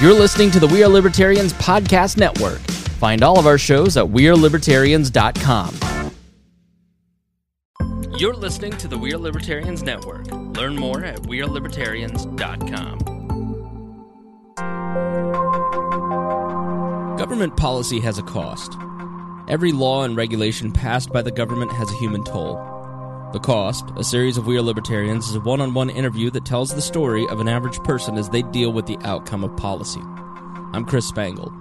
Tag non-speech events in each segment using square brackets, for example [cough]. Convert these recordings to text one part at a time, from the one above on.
You're listening to the We Are Libertarians Podcast Network. Find all of our shows at WeareLibertarians.com. You're listening to the We Are Libertarians Network. Learn more at WeareLibertarians.com. Government policy has a cost. Every law and regulation passed by the government has a human toll. The Cost, a series of We Are Libertarians, is a one on one interview that tells the story of an average person as they deal with the outcome of policy. I'm Chris Spangle.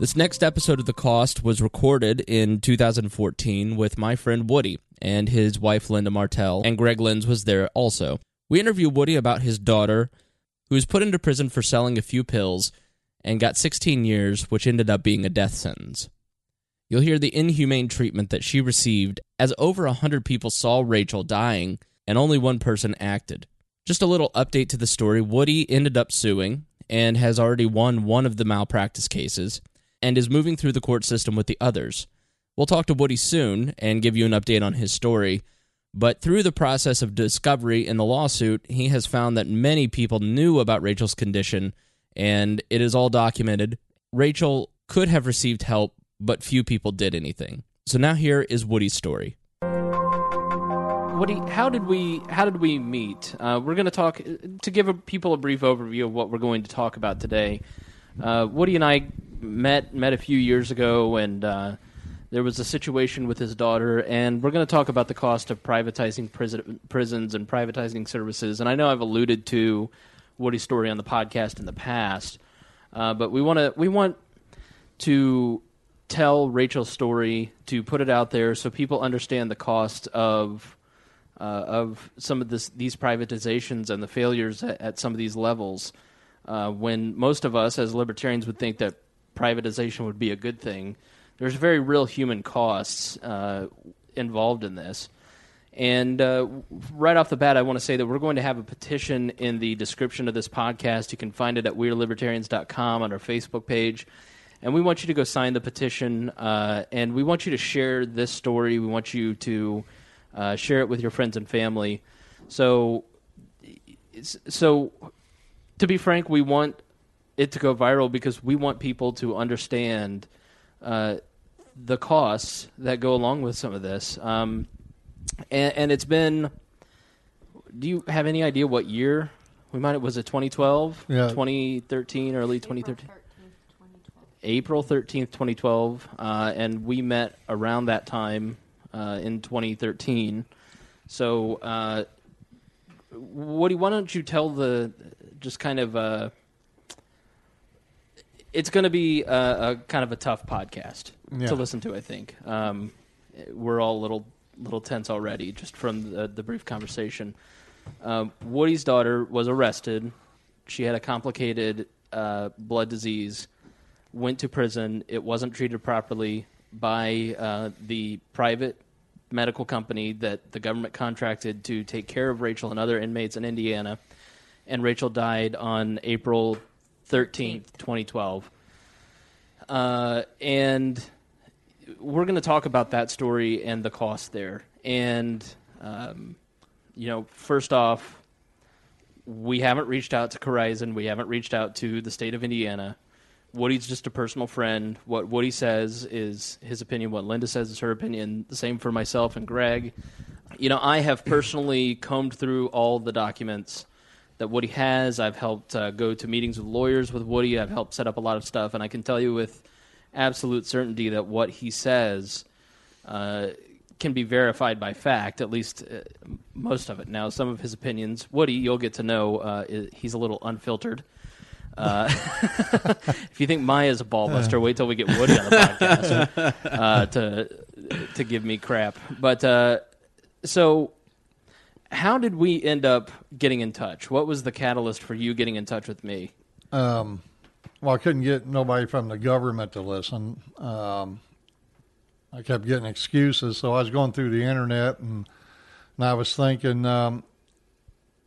This next episode of The Cost was recorded in 2014 with my friend Woody and his wife Linda Martell, and Greg Lenz was there also. We interview Woody about his daughter, who was put into prison for selling a few pills and got 16 years, which ended up being a death sentence. You'll hear the inhumane treatment that she received as over a hundred people saw Rachel dying and only one person acted. Just a little update to the story Woody ended up suing and has already won one of the malpractice cases and is moving through the court system with the others. We'll talk to Woody soon and give you an update on his story. But through the process of discovery in the lawsuit, he has found that many people knew about Rachel's condition and it is all documented. Rachel could have received help but few people did anything. So now here is Woody's story. Woody, how did we how did we meet? Uh, we're going to talk to give people a brief overview of what we're going to talk about today. Uh, Woody and I met met a few years ago, and uh, there was a situation with his daughter, and we're going to talk about the cost of privatizing prison, prisons and privatizing services. And I know I've alluded to Woody's story on the podcast in the past, uh, but we want to we want to tell Rachel's story, to put it out there so people understand the cost of uh, of some of this, these privatizations and the failures at, at some of these levels. Uh, when most of us, as libertarians, would think that privatization would be a good thing, there's very real human costs uh, involved in this. And uh, right off the bat, I want to say that we're going to have a petition in the description of this podcast. You can find it at WeareLibertarians.com on our Facebook page and we want you to go sign the petition. Uh, and we want you to share this story. We want you to uh, share it with your friends and family. So, so to be frank, we want it to go viral because we want people to understand uh, the costs that go along with some of this. Um, and, and it's been. Do you have any idea what year we might? Was it 2012? Yeah. 2013, early 2013. April 13th, 2012, uh, and we met around that time uh, in 2013. So, uh, Woody, why don't you tell the just kind of uh, it's going to be a, a, kind of a tough podcast yeah. to listen to. I think um, we're all a little little tense already just from the, the brief conversation. Um, Woody's daughter was arrested. She had a complicated uh, blood disease went to prison. It wasn't treated properly by uh, the private medical company that the government contracted to take care of Rachel and other inmates in Indiana. And Rachel died on April 13th, 2012. Uh, and we're going to talk about that story and the cost there. And, um, you know, first off, we haven't reached out to Corizon. We haven't reached out to the state of Indiana. Woody's just a personal friend. What Woody says is his opinion. What Linda says is her opinion. The same for myself and Greg. You know, I have personally combed through all the documents that Woody has. I've helped uh, go to meetings with lawyers with Woody. I've helped set up a lot of stuff, and I can tell you with absolute certainty that what he says uh, can be verified by fact. At least uh, most of it. Now, some of his opinions, Woody, you'll get to know. Uh, he's a little unfiltered uh, [laughs] if you think Maya's a ballbuster, wait till we get Woody on the podcast uh, to to give me crap. But uh, so, how did we end up getting in touch? What was the catalyst for you getting in touch with me? Um, well, I couldn't get nobody from the government to listen. Um, I kept getting excuses, so I was going through the internet and, and I was thinking, um,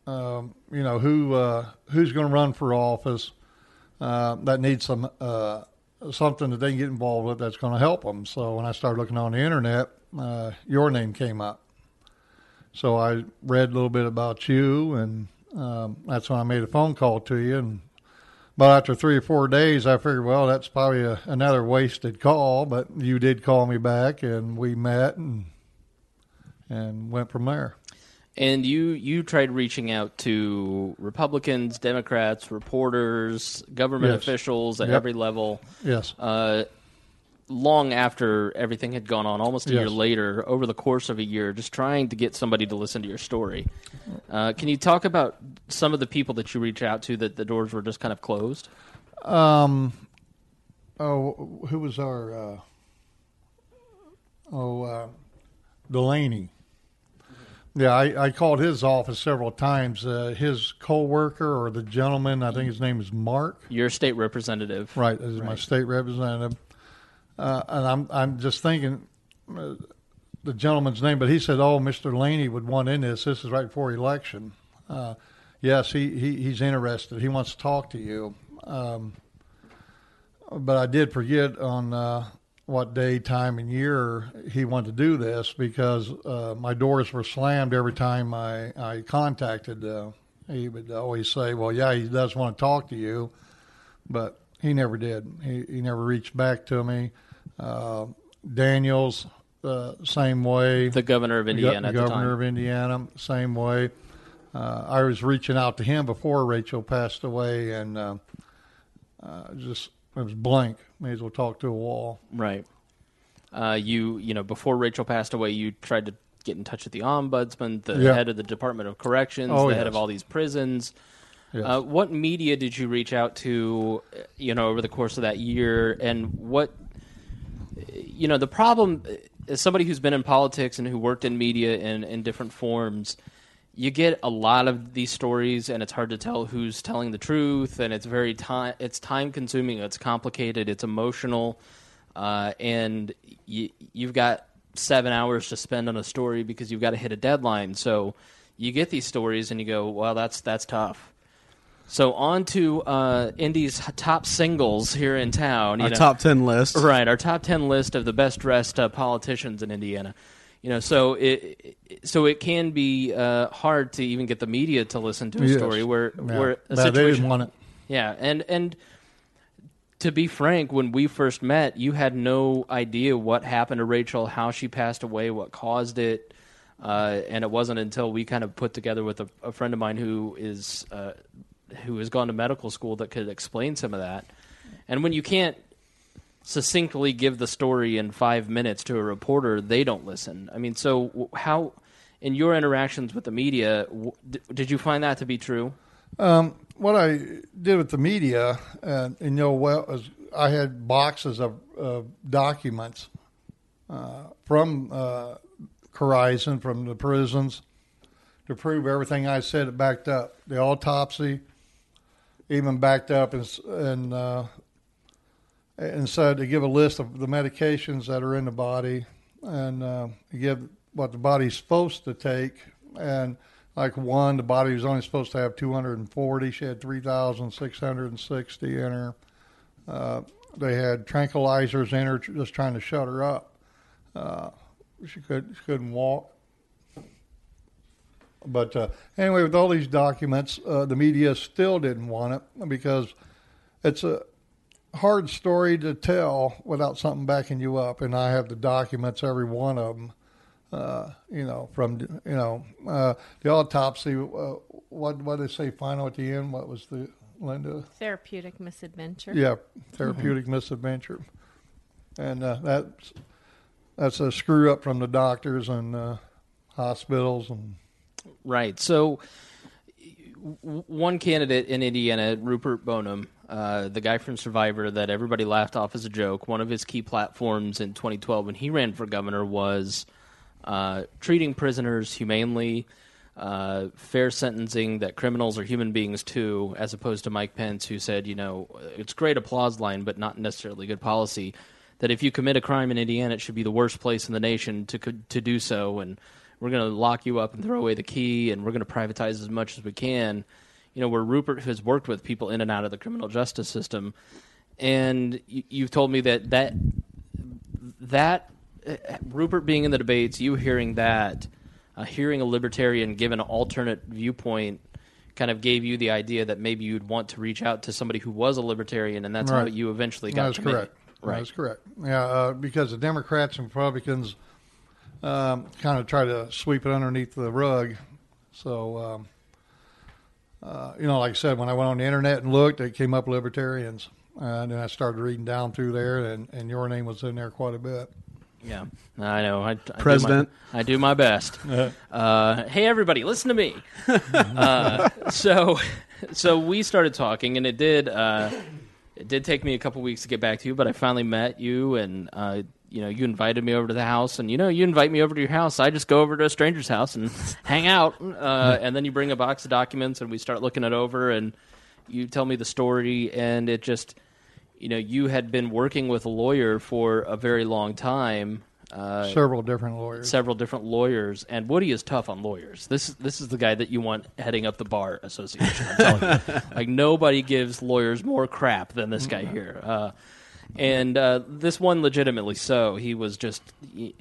um, you know, who uh, who's going to run for office? Uh, that need some uh, something that they can get involved with that's going to help them. So when I started looking on the internet, uh, your name came up. So I read a little bit about you, and um, that's when I made a phone call to you and But after three or four days, I figured, well, that's probably a, another wasted call. But you did call me back, and we met and and went from there. And you you tried reaching out to Republicans, Democrats, reporters, government Yes. officials at Yep. every level. Yes. Uh, long after everything had gone on, almost a year later, over the course of a year, just trying to get somebody to listen to your story. Uh, can you talk about some of the people that you reached out to that the doors were just kind of closed? Um, oh, who was our? Uh, oh, uh, Delaney. Yeah, I, I called his office several times. Uh, his co-worker or the gentleman, I think his name is Mark. Your state representative. Right, this is my state representative, uh, and I'm I'm just thinking uh, the gentleman's name, but he said, "Oh, Mr. Laney would want in this. This is right before election." Uh, yes, he, he he's interested. He wants to talk to you. Um, but I did forget on uh, what day, time, and year he wanted to do this because uh, my doors were slammed every time I I contacted. Uh, he would always say, "Well, yeah, he does want to talk to you," but he never did. He he never reached back to me. Uh, Daniels, uh, same way. The governor of go- Indiana the governor of Indiana, same way. Uh, I was reaching out to him before Rachel passed away, and uh, uh, just it was blank. May as well talk to a wall. Right. Uh, you you know before Rachel passed away, you tried to get in touch with the ombudsman, the Yeah. head of the Department of Corrections, Oh, the head of all these prisons. Yes. Uh, what media did you reach out to, you know, over the course of that year, and what, you know, the problem as somebody who's been in politics and who worked in media in in different forms, you get a lot of these stories, and it's hard to tell who's telling the truth, and it's very time it's time consuming, it's complicated, it's emotional, uh, and you, you've got seven hours to spend on a story because you've got to hit a deadline. So you get these stories, and you go, well, that's that's tough. So on to uh, Indy's top singles here in town. Our know. top 10 list. Right, our top ten list of the best dressed uh, politicians in Indiana. You know, so it, so it can be uh, hard to even get the media to listen to a Yes. story where Yeah. where a they situation. didn't want it. Yeah, and and to be frank, when we first met, you had no idea what happened to Rachel, how she passed away, what caused it, uh, and it wasn't until we kind of put together with a, a friend of mine who is uh, who has gone to medical school that could explain some of that. And when you can't succinctly give the story in five minutes to a reporter, they don't listen. I mean, so how in your interactions with the media, w- did you find that to be true? Um, what I did with the media, and, and you know, well, is I had boxes of, of documents uh, from uh, Corizon, from the prisons, to prove everything I said. Backed up the autopsy, even backed up and uh, and said to give a list of the medications that are in the body, and uh, give what the body's supposed to take, and like one, the body was only supposed to have 240. She had 3,660 in her. Uh, they had tranquilizers in her, just trying to shut her up. Uh, she could she couldn't walk. But uh, anyway, with all these documents, uh, the media still didn't want it because it's a hard story to tell without something backing you up. And I have the documents, every one of them. Uh, you know, from you know uh, the autopsy. Uh, what what did they say final at the end? What was the Linda? Therapeutic misadventure. Yeah, therapeutic misadventure, and uh, that's that's a screw up from the doctors and uh, hospitals and Right. So, w- one candidate in Indiana, Rupert Boneham, uh, the guy from Survivor that everybody laughed off as a joke, one of his key platforms in 2012 when he ran for governor was uh, treating prisoners humanely, uh, fair sentencing, that criminals are human beings too, as opposed to Mike Pence, who said, you know, it's great applause line, but not necessarily good policy. That if you commit a crime in Indiana, it should be the worst place in the nation to to do so, and we're going to lock you up and throw away the key, and we're going to privatize as much as we can. You know, where Rupert has worked with people in and out of the criminal justice system, and you, you've told me that that that uh, Rupert being in the debates, you hearing that, uh, hearing a libertarian give an alternate viewpoint, kind of gave you the idea that maybe you'd want to reach out to somebody who was a libertarian, and that's how you eventually got That's to me. correct. Right. That's correct. Yeah, uh, because the Democrats and Republicans um, kind of try to sweep it underneath the rug. So, um, uh, you know, like I said, when I went on the internet and looked, it came up libertarians. Uh, and then I started reading down through there, and, and your name was in there quite a bit. Yeah, I know. I, I President. Do my, I do my best. [laughs] Uh, hey, everybody, listen to me. [laughs] uh, so, so we started talking, and it did. Uh, it did take me a couple weeks to get back to you, but I finally met you, and uh, you know, you invited me over to the house, and you know, you invite me over to your house. I just go over to a stranger's house and [laughs] hang out, uh, and then you bring a box of documents, and we start looking it over, and you tell me the story, and it just you know, you had been working with a lawyer for a very long time. Uh, Several different lawyers. several different lawyers, and Woody is tough on lawyers. This this is the guy that you want heading up the bar association. I'm telling you, [laughs] like nobody gives lawyers more crap than this guy here. Uh, and uh, this one, legitimately so. He was just. he-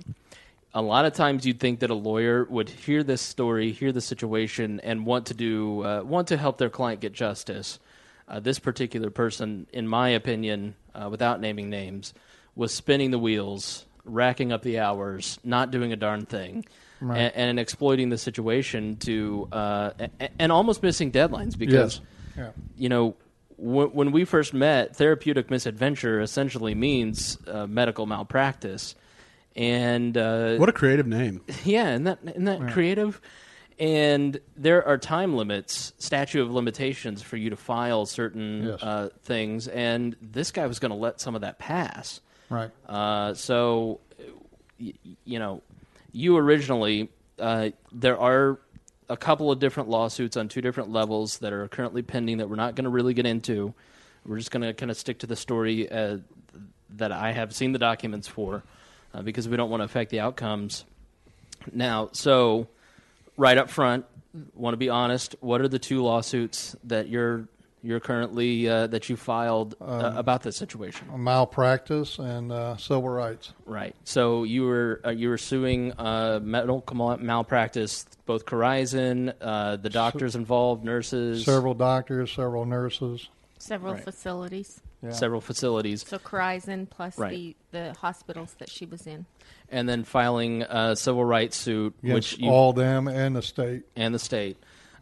a lot of times, you'd think that a lawyer would hear this story, hear the situation, and want to do uh, want to help their client get justice. Uh, this particular person, in my opinion, uh, without naming names, was spinning the wheels, racking up the hours, not doing a darn thing, Right. and, and exploiting the situation to uh, and almost missing deadlines because Yes. Yeah. you know, w- when we first met, therapeutic misadventure essentially means uh, medical malpractice, and uh, What a creative name. [laughs] yeah, isn't that isn't that creative? And there are time limits, statute of limitations for you to file certain Yes. uh, things, and this guy was going to let some of that pass. Right. Uh, so, y- you know, you originally uh, there are a couple of different lawsuits on two different levels that are currently pending that we're not going to really get into. We're just going to kind of stick to the story uh, that I have seen the documents for uh, because we don't want to affect the outcomes. Now, so right up front, want to be honest. What are the two lawsuits that you're you're currently uh, that you filed uh, about this situation? Malpractice and uh, civil rights. Right. So you were uh, you were suing uh, medical malpractice, both Corizon, uh, the doctors involved, nurses, Several doctors, several nurses. Several Right. facilities. Yeah. several facilities, So Corizon plus Right. the, the hospitals that she was in. and then filing a civil rights suit, Against which you all them and the state. and the state,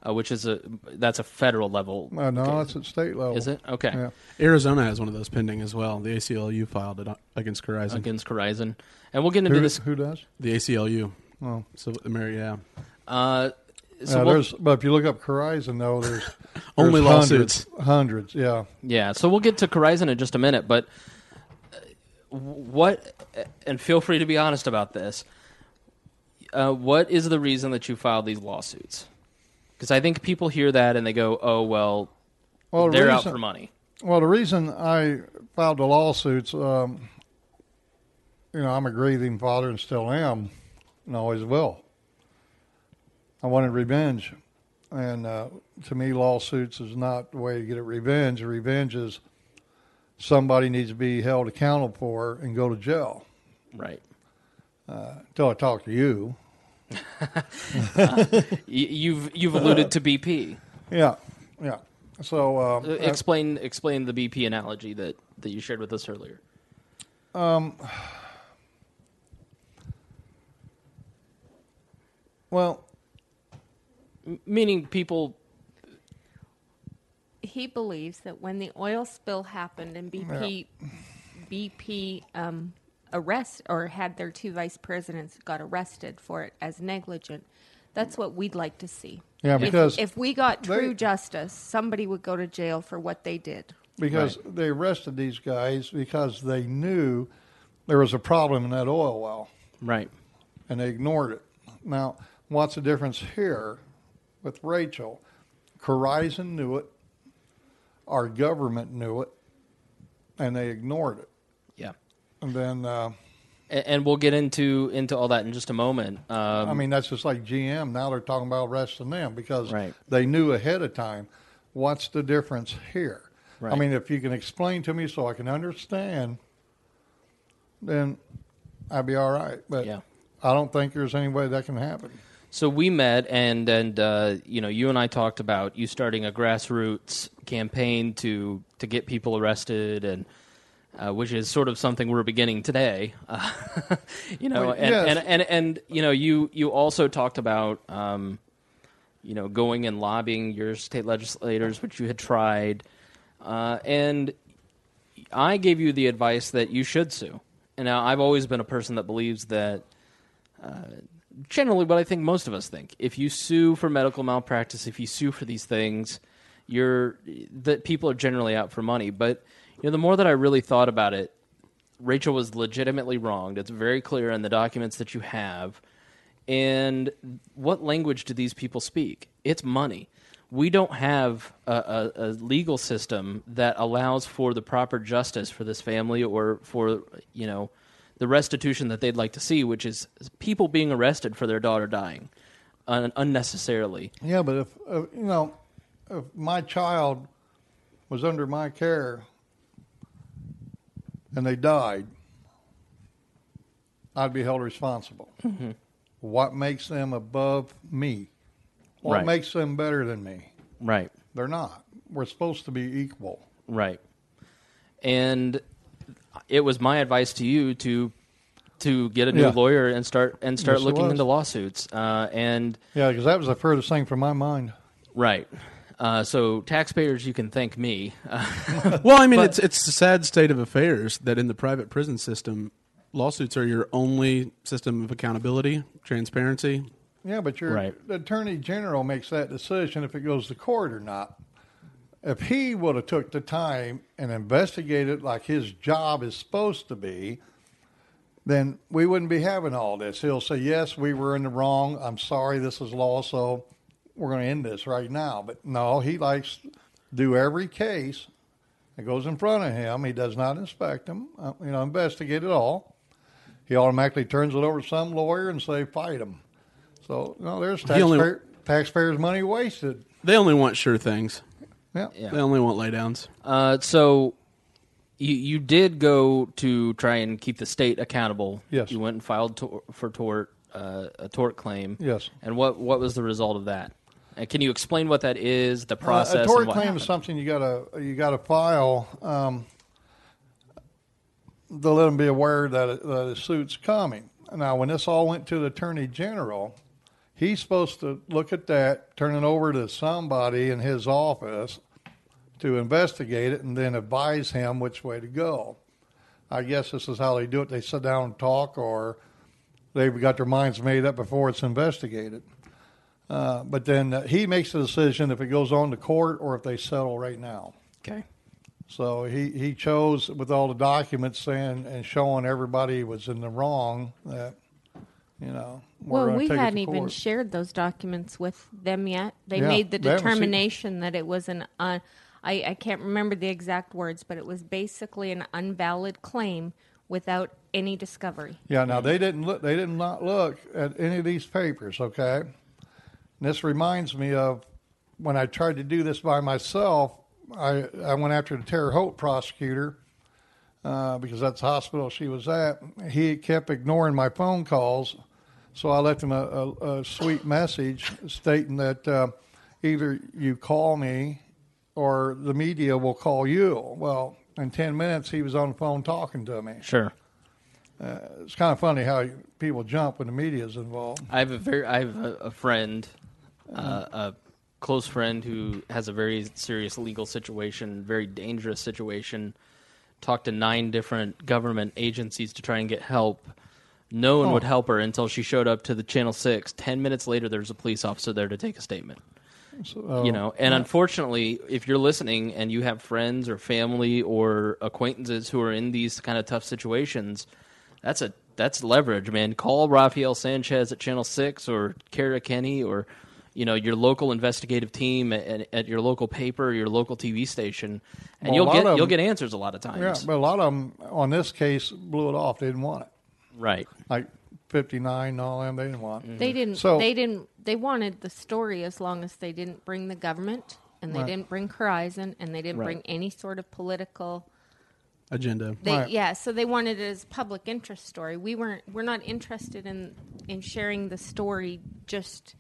uh, which is a that's a federal level. Uh, no, Okay. it's at state level. Is it okay? Yeah. Arizona has one of those pending as well. The ACLU filed it against Corizon. Against Corizon, and we'll get into Who, this. who does? The ACLU. Oh. So the Mary, yeah. Uh, so Yeah, we'll- there's, but if you look up Corizon, though, there's, [laughs] Only there's lawsuits. Hundreds, hundreds, yeah. Yeah, so we'll get to Corizon in just a minute, but uh, what, and feel free to be honest about this. Uh, what is the reason that you filed these lawsuits? Because I think people hear that and they go, "Oh well, Well, they're out reason- for money." Well, the reason I filed the lawsuits, um, you know, I'm a grieving father and still am, and always will. I wanted revenge, and uh, to me, lawsuits is not the way to get at revenge. Revenge is somebody needs to be held accountable for and go to jail. Right? Until I talk to you, [laughs] Y- you've you've alluded to BP. yeah, yeah. So um, Uh, explain explain the BP analogy that that you shared with us earlier. Um. well, M- meaning people. He believes that when the oil spill happened and BP, BP um, arrest or had their two vice presidents got arrested for it as negligent, that's what we'd like to see. Yeah, If- because if, we got true they- justice, somebody would go to jail for what they did. because they arrested these guys because they knew there was a problem in that oil well Right. and they ignored it. Now, what's the difference here with Rachel? Corizon knew it, our government knew it, and they ignored it. And then, uh, A- And we'll get into into all that in just a moment. Um, I mean, that's just like GM. Now they're talking about arresting them because Right. they knew ahead of time. What's the difference here? I mean, if you can explain to me so I can understand, then I'd be all right. But Yeah. I don't think there's any way that can happen. So we met, and and uh, you know, you and I talked about you starting a grassroots campaign to to get people arrested, and uh, which is sort of something we're beginning today. Uh, [laughs] you know, and, yes. and, and and you know, you you also talked about um, you know going and lobbying your state legislators, which you had tried, uh, and I gave you the advice that you should sue. And now I've always been a person that believes that generally what I think most of us think. If you sue for medical malpractice, if you sue for these things, you're that people are generally out for money. But you know, the more that I really thought about it, Rachel was legitimately wronged. It's very clear in the documents that you have. And what language do these people speak? It's money. We don't have a, a, a legal system that allows for the proper justice for this family or for you know the restitution that they'd like to see, which is people being arrested for their daughter dying un- unnecessarily. Yeah, but if uh, you know, if my child was under my care and they died, I'd be held responsible. Mm-hmm. What makes them above me? What Right. makes them better than me? Right. They're not. We're supposed to be equal. Right. And it was my advice to you to to get a new Yeah. lawyer and start and start Yes, looking into lawsuits. Uh, and Yeah, because that was the furthest thing from my mind. right. Uh, so taxpayers, you can thank me. Uh, [laughs] Well, I mean, But- it's it's a sad state of affairs that in the private prison system, lawsuits are your only system of accountability, transparency. Yeah, but your Right. the attorney general makes that decision if it goes to court or not. If he would have took the time and investigated like his job is supposed to be, then we wouldn't be having all this. He'll say, "Yes, we were in the wrong. I'm sorry. This is law, so we're going to end this right now." But no, he likes to do every case that goes in front of him. He does not inspect them, uh, you know, investigate it all. He automatically turns it over to some lawyer and say, "Fight him." So no, there's He only- taxpayer, taxpayers' money wasted. They only want sure things. Yeah. Yeah. They only want laydowns. uh, so you you did go to try and keep the state accountable. Yes. You went and filed tor- for tort uh, a tort claim. Yes. And what what was the result of that? And can you explain what that is, the process? Uh, a tort claim happened? is something you gotta you gotta file. Um, to let them be aware that a suit's coming. Now, when this all went to the attorney general, he's supposed to look at that, turn it over to somebody in his office to investigate it, and then advise him which way to go. I guess this is how they do it. They sit down and talk, or they've got their minds made up before it's investigated. Uh, but then uh, he makes the decision if it goes on to court or if they settle right now. Okay. So he, he chose with all the documents saying and showing everybody was in the wrong that you know we're Well, we take hadn't to even shared those documents with them yet. They Yeah, made the they determination that it was an un, I, I can't remember the exact words, but it was basically an unvalid claim without any discovery. Yeah, now they didn't look. They did not look at any of these papers. Okay, and this reminds me of when I tried to do this by myself. I I went after the Terre Haute prosecutor uh, because that's the hospital she was at. He kept ignoring my phone calls, so I left him a, a, a sweet message stating that uh, either you call me or the media will call you. Well, in ten minutes he was on the phone talking to me Sure. it's kind of funny how people jump when the media is involved. I have a very I have a, a friend, uh, a close friend who has a very serious legal situation, very dangerous situation. Talked to nine different government agencies to try and get help. No one Oh. would help her until she showed up to the Channel Six. Ten minutes later, there was a police officer there to take a statement. So, you know, and unfortunately, if you're listening and you have friends or family or acquaintances who are in these kind of tough situations, that's a that's leverage, man. Call Rafael Sanchez at Channel Six or Kara Kenney or you know your local investigative team at, at your local paper, your local TV station, and Well, you'll get of you'll get answers a lot of times. yeah, but a lot of them on this case blew it off. They didn't want it. right. Like 59 and all them, they didn't want Mm-hmm. They didn't. So- they didn't. They wanted the story as long as they didn't bring the government and they Right. didn't bring Corizon and they didn't Right. bring any sort of political agenda. They, Right. Yeah, so they wanted it as a public interest story. We weren't. We're not interested in in sharing the story just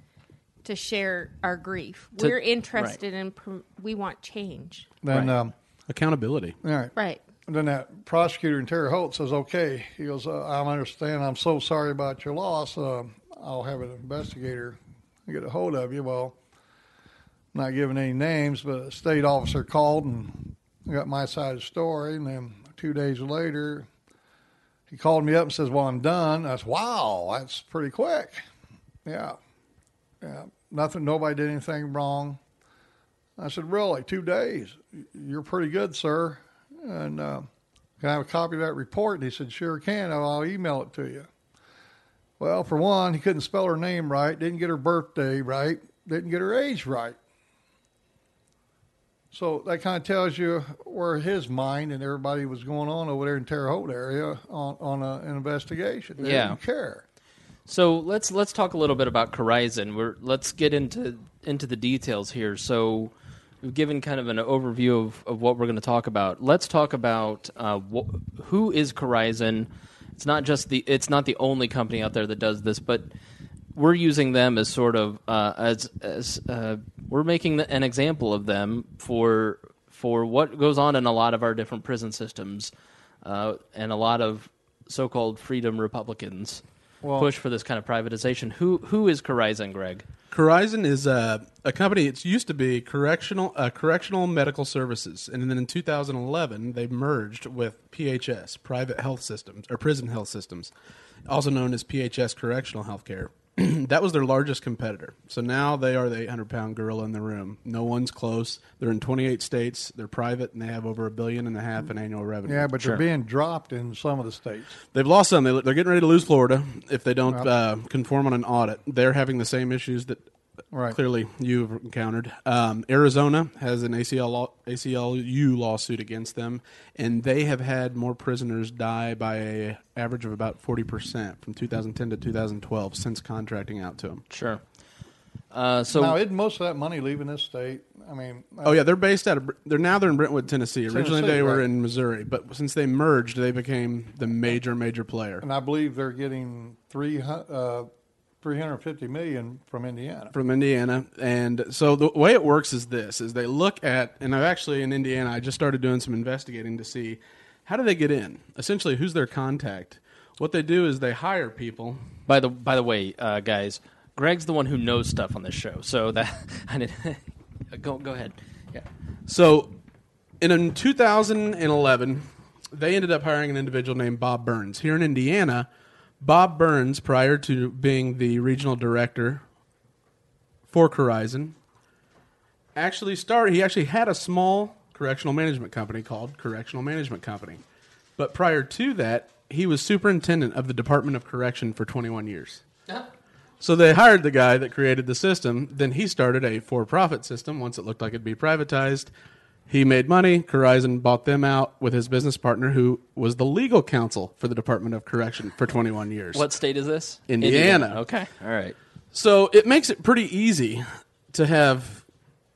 to share our grief. To- we're interested in. pr- We want change. Then, Right. um, Accountability. all right. Right. And then that prosecutor in Terre Haute says, "Okay." He goes, uh, "I understand. I'm so sorry about your loss. Uh, I'll have an investigator get a hold of you." Well, I'm not giving any names, but a state officer called and got my side of the story. And then two days later, he called me up and says, "Well, I'm done." I said, "Wow, that's pretty quick." Yeah, yeah. Nothing. Nobody did anything wrong. I said, "Really? Two days? You're pretty good, sir." And uh, can I have a copy of that report? And he said, "Sure can. I'll email it to you." Well, for one, he couldn't spell her name right, didn't get her birthday right, didn't get her age right. So that kind of tells you where his mind and everybody was going on over there in Terre Haute area on, on a, an investigation. They Yeah. didn't care. So let's let's talk a little bit about Corizon. We're let's get into into the details here. So we've given kind of an overview of, of what we're going to talk about. Let's talk about uh, wh- who is Corizon. It's not just the it's not the only company out there that does this, but we're using them as sort of uh, as as uh, we're making the, an example of them for for what goes on in a lot of our different prison systems uh, and a lot of so-called freedom Republicans Well- push for this kind of privatization. Who who is Corizon, Greg? Corizon is a, a company. It's used to be correctional uh, correctional medical services, and then in 2011 they merged with PHS, Private Health Systems or Prison Health Systems, also known as PHS Correctional Healthcare. [clears throat] that was their largest competitor. So now they are the 800 pound gorilla in the room. No one's close. They're in 28 states. They're private, and they have over a billion and a half in annual revenue. Yeah, but Sure. they're being dropped in some of the states. They've lost some. They, they're getting ready to lose Florida if they don't uh, conform on an audit. They're having the same issues that Right. clearly you've encountered. Um, Arizona has an ACL law, ACLU lawsuit against them, and they have had more prisoners die by a average of about forty percent from 2010 to 2012 since contracting out to them. Sure. Uh, so now, isn't most of that money leaving this state? I mean, Oh yeah, they're based out of. They're now they're in Brentwood, Tennessee. Originally Tennessee, they were in Missouri, but since they merged, they became the major major player. and I believe they're getting three hu- uh, 350 million from Indiana. from Indiana. And so the way it works is this: is they look at, and I've actually in Indiana, I just started doing some investigating to see how do they get in. Essentially, who's their contact? What they do is they hire people. by the by the way, uh, guys, Greg's the one who knows stuff on this show. So that [laughs] I did. [laughs] go go ahead. Yeah. So in, in 2011, they ended up hiring an individual named Bob Burns here in Indiana. Bob Burns, prior to being the regional director for Corizon, actually started. He actually had a small correctional management company called Correctional Management Company, but prior to that, he was superintendent of the Department of Correction for 21 years. Uh-huh. So they hired the guy that created the system. Then he started a for-profit system. Once it looked like it'd be privatized, he made money. Corizon bought them out with his business partner, who was the legal counsel for the Department of Correction for 21 years. What state is this? Indiana. Okay. All right. So it makes it pretty easy to have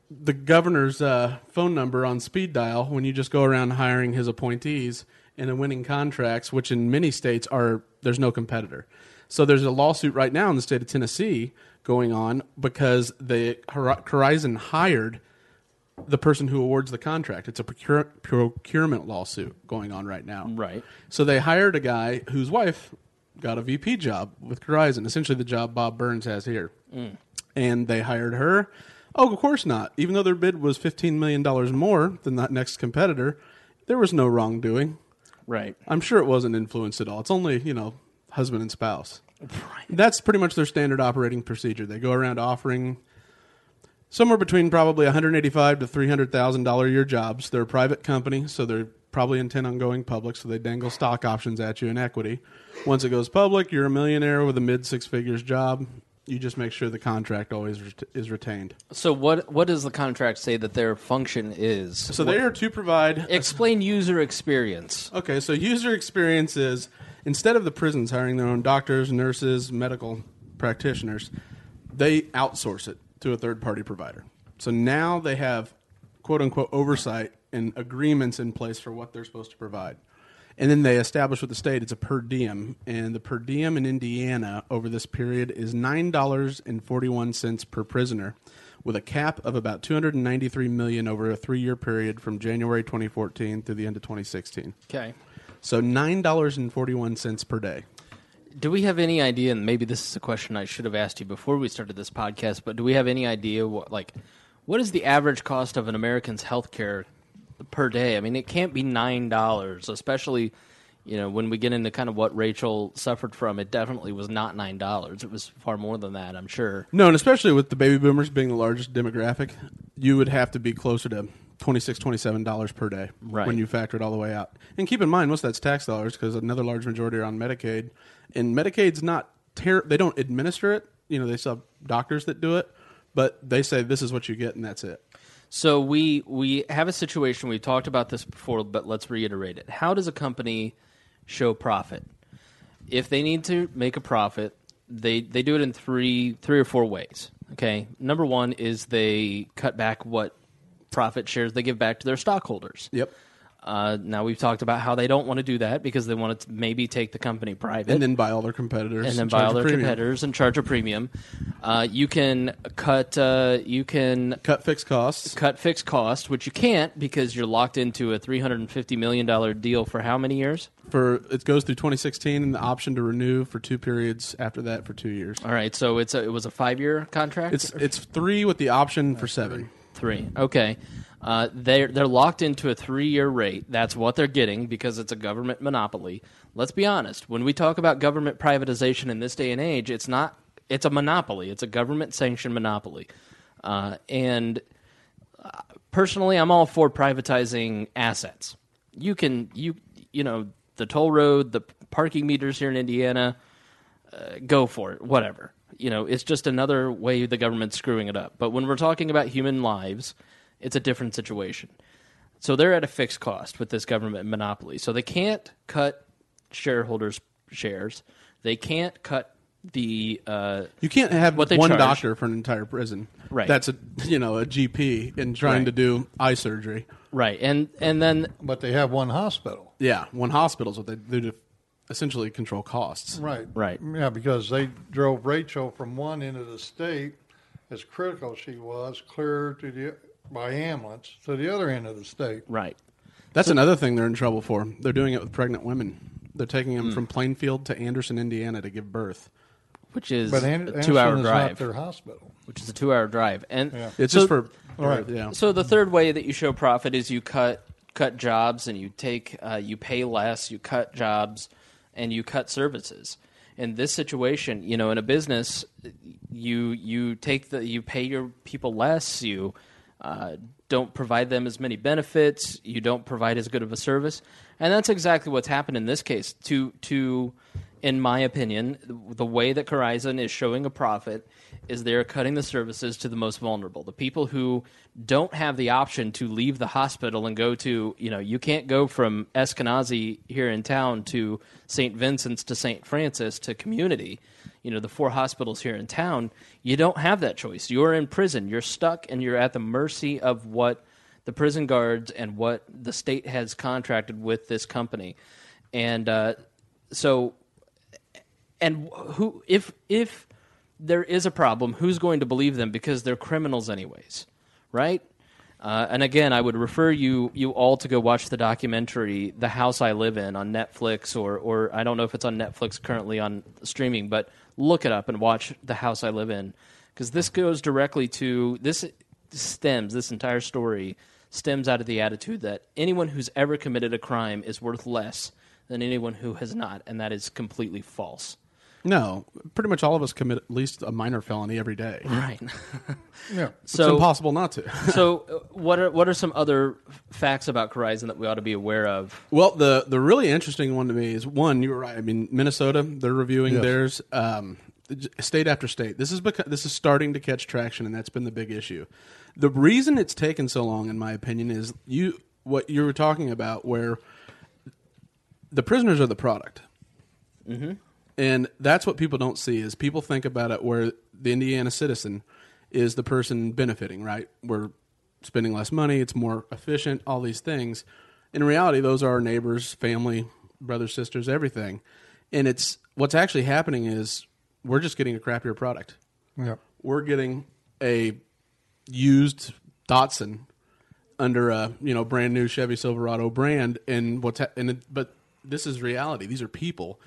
the governor's uh, phone number on speed dial when you just go around hiring his appointees and winning contracts, which in many states are there's no competitor. So there's a lawsuit right now in the state of Tennessee going on because the Hor- Corizon hired the person who awards the contract. It's a procure, procurement lawsuit going on right now. Right. So they hired a guy whose wife got a VP job with Corizon, essentially the job Bob Burns has here. Mm. And they hired her. Oh, of course not. Even though their bid was $15 million more than that next competitor, there was no wrongdoing. Right. I'm sure it wasn't influenced at all. It's only, you know, husband and spouse. [laughs] Right. That's pretty much their standard operating procedure. They go around offering somewhere between probably 185 to 300 thousand dollar a year jobs. They're a private company, so they're probably intent on going public. So they dangle stock options at you in equity. Once it goes public, you're a millionaire with a mid six figures job. You just make sure the contract always ret- is retained. So what what does the contract say that their function is? So they are to provide Explain user experience. Okay, so user experience is instead of the prisons hiring their own doctors, nurses, medical practitioners, they outsource it to a third party provider. So now they have quote unquote oversight and agreements in place for what they're supposed to provide. And then they establish with the state it's a per diem, and the per diem in Indiana over this period is nine dollars and forty one cents per prisoner, with a cap of about $293 million over a three year period from January twenty fourteen through the end of twenty sixteen. Okay. So nine dollars and forty one cents per day. Do we have any idea? And maybe this is a question I should have asked you before we started this podcast. But do we have any idea what like what is the average cost of an American's health care per day? I mean, it can't be nine dollars, especially you know when we get into kind of what Rachel suffered from. It definitely was not nine dollars. It was far more than that. I'm sure. No, and especially with the baby boomers being the largest demographic, you would have to be closer to 26 $27 per day Right. when you factor it all the way out. And keep in mind, most of that's tax dollars because another large majority are on Medicaid. And Medicaid's not, ter- they don't administer it. You know, they still have doctors that do it, but they say this is what you get and that's it. So we we have a situation. We talked about this before, but let's reiterate it. How does a company show profit? If they need to make a profit, they they do it in three three or four ways. Okay, number one is they cut back what profit shares they give back to their stockholders. Yep. Uh, now we've talked about how they don't want to do that because they want to maybe take the company private And then buy all their competitors. and then charge buy all their competitors and charge a premium. Uh, you can cut uh, you can Cut fixed costs. cut fixed cost, which you can't because you're locked into a three hundred and fifty million dollar deal for how many years? For It goes through 2016 and the option to renew for two periods after that for two years. All right, so it's a, it was a five year contract. It's, it's three with the option for seven. Three. Okay, uh, they're they're locked into a three year rate. That's what they're getting because it's a government monopoly. Let's be honest. When we talk about government privatization in this day and age, it's not. It's a monopoly. It's a government sanctioned monopoly, uh, and uh, personally, I'm all for privatizing assets. You can you you know the toll road, the parking meters here in Indiana. Uh, go for it, whatever. You know, it's just another way the government's screwing it up. But when we're talking about human lives, it's a different situation. So they're at a fixed cost with this government monopoly. So they can't cut shareholders' shares. They can't cut the uh, You can't have What they one charge. doctor for an entire prison. Right. That's a you know a GP and trying Right. to do eye surgery. right, and and then But they have one hospital. Yeah, one hospital is what they do to essentially control costs. Right. Right. Yeah, because they drove Rachel from one end of the state, as critical she was, clear to the by ambulance to the other end of the state. right, That's another thing they're in trouble for. They're doing it with pregnant women. They're taking them from Plainfield to Anderson, Indiana, to give birth. which is But An- a Anderson two hour is not drive. their hospital. Which is a two hour drive, and Yeah. It's so- just for All right. yeah. So the third way that you show profit is you cut cut jobs and you take uh, you pay less, you cut jobs, and you cut services. In this situation, you know, in a business, you you take the you pay your people less, you uh, don't provide them as many benefits, you don't provide as good of a service, and that's exactly what's happened in this case. To to in my opinion, the way that Corizon is showing a profit is they're cutting the services to the most vulnerable, the people who don't have the option to leave the hospital and go to, you know, you can't go from Eskenazi here in town to St. Vincent's to St. Francis to community, you know, the four hospitals here in town. You don't have that choice. You're in prison. You're stuck and you're at the mercy of what the prison guards and what the state has contracted with this company. And uh, so and who if if there is a problem who's going to believe them? Because they're criminals anyways right? Uh, and again i would refer you you all to go watch the documentary the house i live in on netflix or or i don't know if it's on netflix currently on streaming but look it up and watch the house i live in. Because this goes directly to this stems this entire story stems out of the attitude that anyone who's ever committed a crime is worth less than anyone who has not and that is completely false No, pretty much all of us commit at least a minor felony every day. Right. [laughs] Yeah. it's So, impossible not to. [laughs] so [laughs] uh, what are what are some other f- facts about Corizon that we ought to be aware of? Well, the the really interesting one to me is one. You were right. I mean, Minnesota, they're reviewing Yes. theirs. Um, j- state after state. This is because this is starting to catch traction, and that's been the big issue. The reason it's taken so long, in my opinion, is you what you were talking about, where the prisoners are the product, mm-hmm. And that's what people don't see. Is people think about it where the Indiana citizen is the person benefiting, right? We're spending less money, it's more efficient, all these things. In reality, those are our neighbors, family, brothers, sisters, everything. And it's what's actually happening is we're just getting a crappier product. Yeah. We're getting a used Datsun under a you know brand new Chevy Silverado brand, and what's ha- and it, but this is reality. These are people,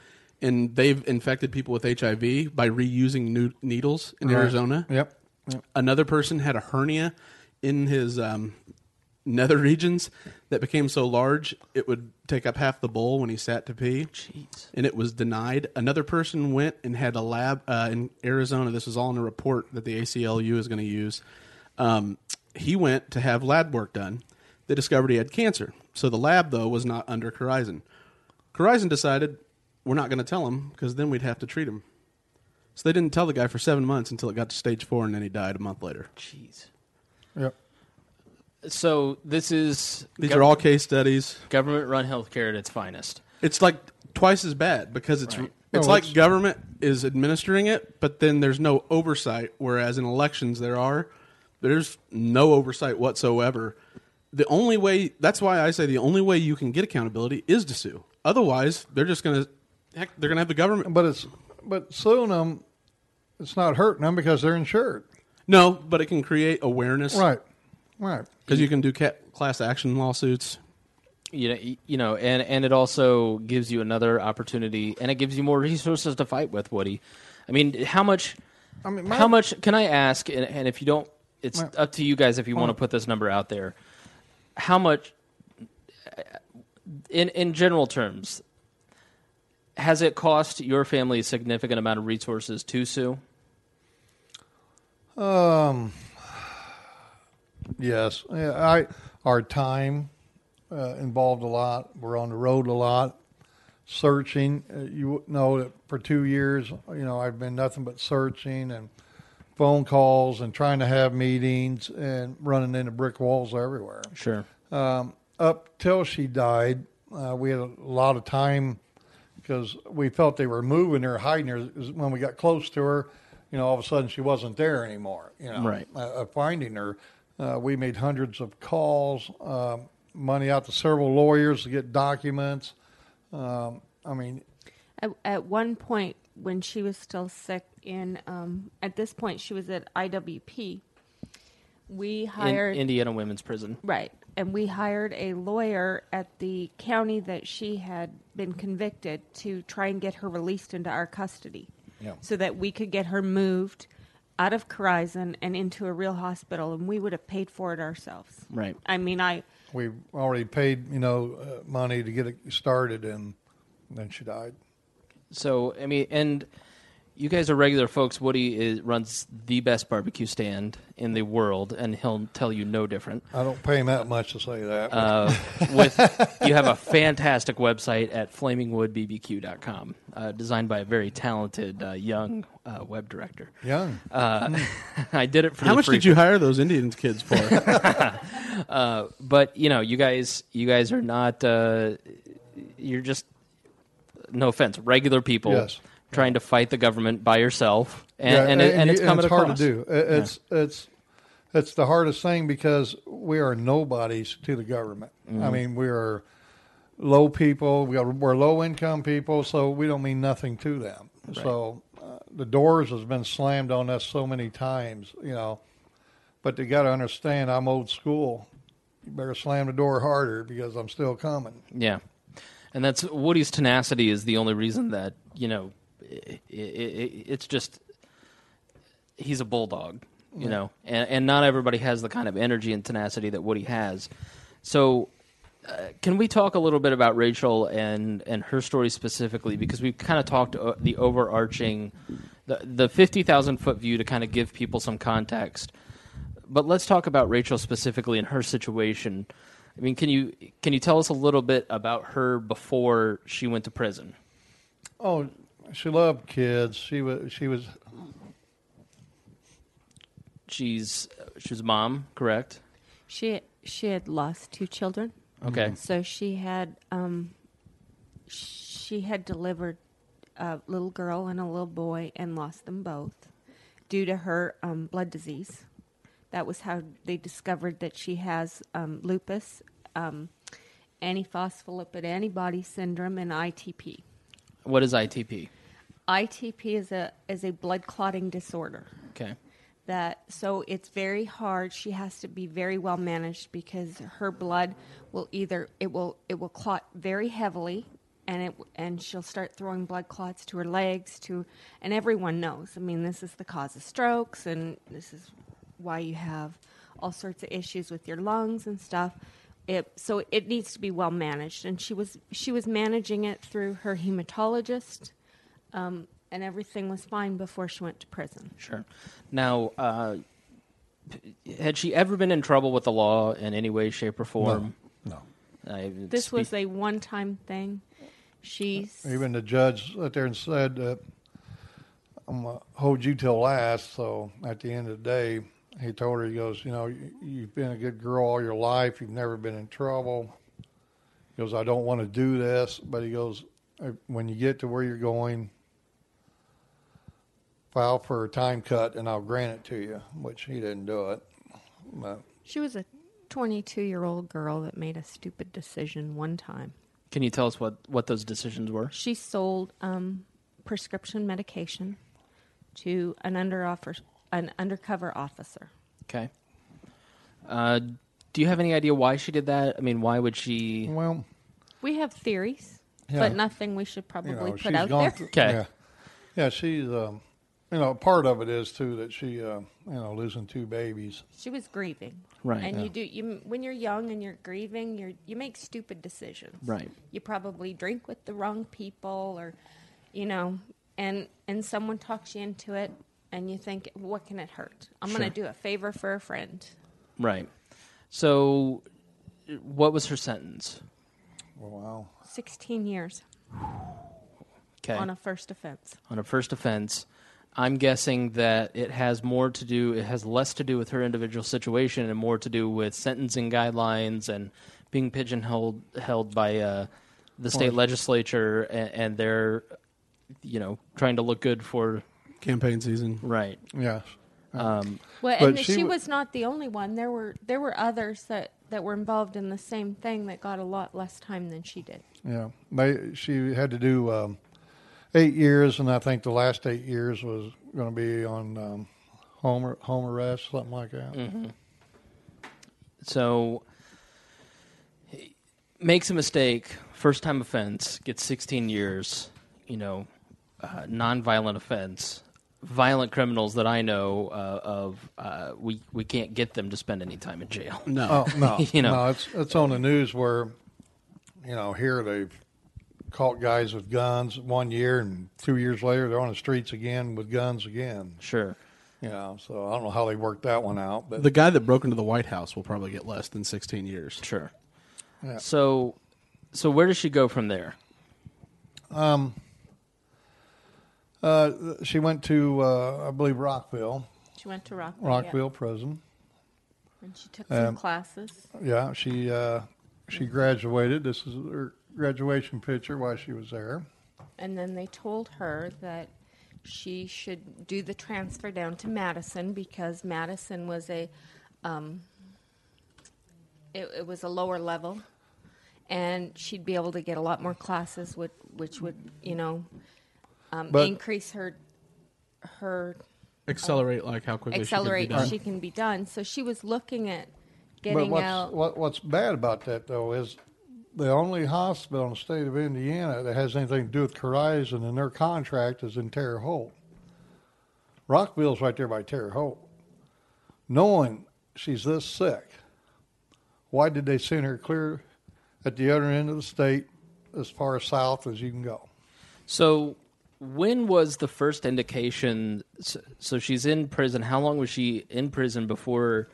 and they've infected people with HIV by reusing new needles in Right. Arizona. Yep. Yep. Another person had a hernia in his um, nether regions that became so large it would take up half the bowl when he sat to pee. Jeez. And it was denied. Another person went and had a lab uh, in Arizona. This was all in a report that the ACLU is going to use. Um, he went to have lab work done. They discovered he had cancer. So the lab, though, was not under Corizon. Corizon decided we're not going to tell him because then we'd have to treat him. So they didn't tell the guy for seven months until it got to stage four, and then he died a month later. Jeez. Yep. So this is These gov- are all case studies. government-run healthcare at its finest. It's like twice as bad because it's Right. Oh, it's No, like it's- government is administering it, but then there's no oversight. Whereas in elections there are, there's no oversight whatsoever. The only way that's why I say the only way you can get accountability is to sue. Otherwise, they're just gonna heck, they're gonna have the government. But it's but suing them, it's not hurting them because they're insured. No, but it can create awareness, Right. Right. Because you can do ca- class action lawsuits. you know, you know, and and it also gives you another opportunity, and it gives you more resources to fight with. Woody, I mean, how much? I mean, my- how much can I ask? And, and if you don't, it's My- up to you guys if you want to put this number out there. How much, in in general terms, has it cost your family a significant amount of resources to sue? Um. Yes, yeah, I our time uh, involved a lot. We're on the road a lot, searching. Uh, you know that for two years, you know, I've been nothing but searching and phone calls and trying to have meetings and running into brick walls everywhere. Sure. Um, up till she died, uh, we had a lot of time because we felt they were moving her, hiding her. When we got close to her, you know, all of a sudden she wasn't there anymore. You know, Right. uh, uh, finding her, uh, we made hundreds of calls, um, money out to several lawyers to get documents. Um, I mean, At, at one point, when she was still sick, in um, at this point she was at IWP. We In hired Indiana Women's Prison. right, and we hired a lawyer at the county that she had been convicted to try and get her released into our custody, Yeah. so that we could get her moved out of Corizon and into a real hospital, and we would have paid for it ourselves. Right. I mean, I we already paid, you know, uh, money to get it started, and then she died. So I mean, and you guys are regular folks. Woody is, runs the best barbecue stand in the world, and he'll tell you no different. I don't pay him that much to say that. Uh, with you have a fantastic website at flamingwoodbbq.com, uh, designed by a very talented uh, young uh, web director. Young. Uh, [laughs] I did it for How the much free did you hire those Indian kids for? [laughs] Uh, but you know, you guys, you guys are not. Uh, you're just, no offense, regular people Yes. Trying to fight the government by yourself, and Yeah, and, it, and it's you- coming it's hard to do. It- It's it's it's the hardest thing because we are nobodies to the government. Mm-hmm. I mean, we are low people. We are, we're low income people, so we don't mean nothing to them. So uh, the doors has been slammed on us so many times, you know. But they got to understand, I'm old school. You better slam the door harder because I'm still coming. Yeah, and that's Woody's tenacity is the only reason that you know, i i i it's just he's a bulldog, you know, and, and not everybody has the kind of energy and tenacity that Woody has. So, uh, can we talk a little bit about Rachel and and her story specifically because we've kind of talked uh, the overarching, the the fifty thousand foot view to kind of give people some context but let's talk about Rachel specifically and her situation. I mean, can you can you tell us a little bit about her before she went to prison? Oh, she loved kids. She was she was She's she's a mom, correct? she she had lost two children. Okay. So she had um, she had delivered a little girl and a little boy and lost them both due to her um, blood disease That was how they discovered that she has um, lupus, um, antiphospholipid antibody syndrome, and ITP. What is ITP? ITP is a is a blood clotting disorder. Okay. that so it's very hard she has to be very well managed because her blood will either it will it will clot very heavily and it and she'll start throwing blood clots to her legs to and everyone knows i mean this is the cause of strokes and this is why you have all sorts of issues with your lungs and stuff it so it needs to be well managed and she was she was managing it through her hematologist um, and everything was fine before she went to prison Sure. Now, uh, had she ever been in trouble with the law in any way, shape, or form? No. I, This was a one-time thing. She's Even the judge sat there and said, uh, "I'm gonna hold you till last." So at the end of the day, he told her, "He goes, you know, you, you've been a good girl all your life. You've never been in trouble." He goes, "I don't want to do this," but he goes, "Uh, "When you get to where you're going, file for a time cut, and I'll grant it to you." Which he didn't do it. But she was a 22-year-old girl that made a stupid decision one time. Can you tell us what, what those decisions were? She sold um, prescription medication to an under offer, an undercover officer. Okay. Uh, do you have any idea why she did that? I mean, why would she? well, We have theories, Yeah. but nothing we should probably you know, put out gone there. through- Okay. Yeah, yeah, she's um, you know, part of it is too that she uh, you know losing two babies. She was grieving, Right. And Yeah. you do you when you're young and you're grieving, you are you make stupid decisions. Right. You probably drink with the wrong people, or you know, and and someone talks you into it, and you think, what can it hurt? I'm Sure. going to do a favor for a friend. Right. So, what was her sentence? Wow. 16 years Okay. on a first offense. on a first offense. I'm guessing that it has more to do, it has less to do with her individual situation and more to do with sentencing guidelines and being pigeonholed held by uh, the state legislature and, and they're, you know, trying to look good for Campaign season. right. Yeah. Um, Well, and she she, wa- was not the only one. There were there were others that that were involved in the same thing that got a lot less time than she did. Yeah. They she had to do um, eight years, and I think the last eight years was going to be on um, home home arrest, something like that. Mm. so makes a mistake, first time offense, gets 16 years, you know, uh, non-violent offense. Violent criminals that I know uh, of, uh, we we can't get them to spend any time in jail. No. Oh no, [laughs] You know. no, it's it's on the news where, you know, here they've caught guys with guns one year, and two years later they're on the streets again with guns again. Sure. You know, so I don't know how they worked that one out, but The guy that broke into the White House will probably get less than 16 years. Sure. Yeah. So, so where does she go from there? Uh, she went to uh, I believe Rockville, She went to Rockville, yeah. Rockville prison. and she took some Um, classes. Yeah, she uh, she graduated. This is her graduation picture while she was there. And then they told her that she should do the transfer down to Madison because Madison was a, um, it, it was a lower level, and she'd be able to get a lot more classes, which, which would you know, um, But- increase her, her Accelerate like how quickly accelerate. she can be done. She can be done. So she was looking at But getting what's out. what, what's bad about that though is the only hospital in the state of Indiana that has anything to do with Corizon and their contract is in Terre Haute. Rockville's right there by Terre Haute. Knowing she's this sick, why did they send her clear at the other end of the state as far south as you can go? So, when was the first indication? So, so she's in prison. How long was she in prison before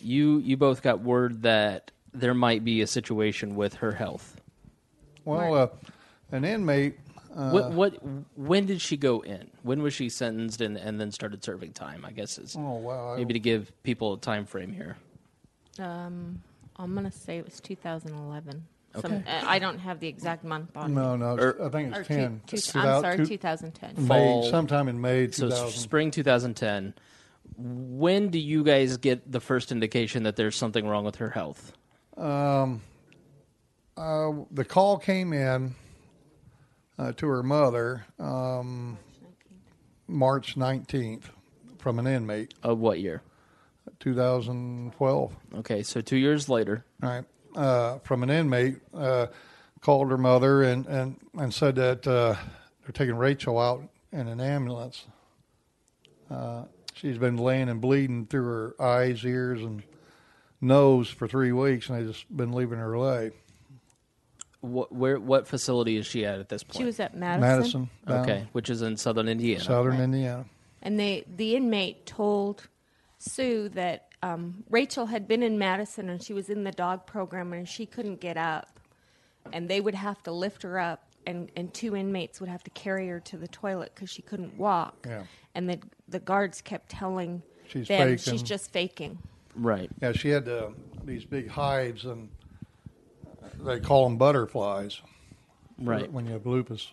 you you both got word that there might be a situation with her health? Well, uh, an inmate. Uh, what what when did she go in? When was she sentenced and, and then started serving time? I guess is oh wow! I- maybe to give people a time frame here. Um, I'm gonna say it was 2011. Some, Okay. uh, I don't have the exact month on. no, no, Or- I think it's two- ten. two- Two I'm sorry, two- 2010. May, Fall. sometime in May So 2000. spring 2010. When do you guys get the first indication that there's something wrong with her health? Um, uh, the call came in uh, to her mother um, March 19th from an inmate, Of what year? 2012. Okay, so two years later. Right. Uh, from an inmate, uh, called her mother and, and, and said that uh, they're taking Rachel out in an ambulance. Uh, she's been laying and bleeding through her eyes, ears, and nose for three weeks, and they just been leaving her lay. What where what facility is she at at this point? She was at Madison. Madison, down okay, which is in southern Indiana. southern Indiana. And they, the inmate told Sue that um, Rachel had been in Madison and she was in the dog program and she couldn't get up. And they would have to lift her up, and, and two inmates would have to carry her to the toilet because she couldn't walk. Yeah. And the, the guards kept telling She's them faking. she's just faking. Right. Yeah, she had uh, these big hives, and they call them butterflies. Right. When you have lupus,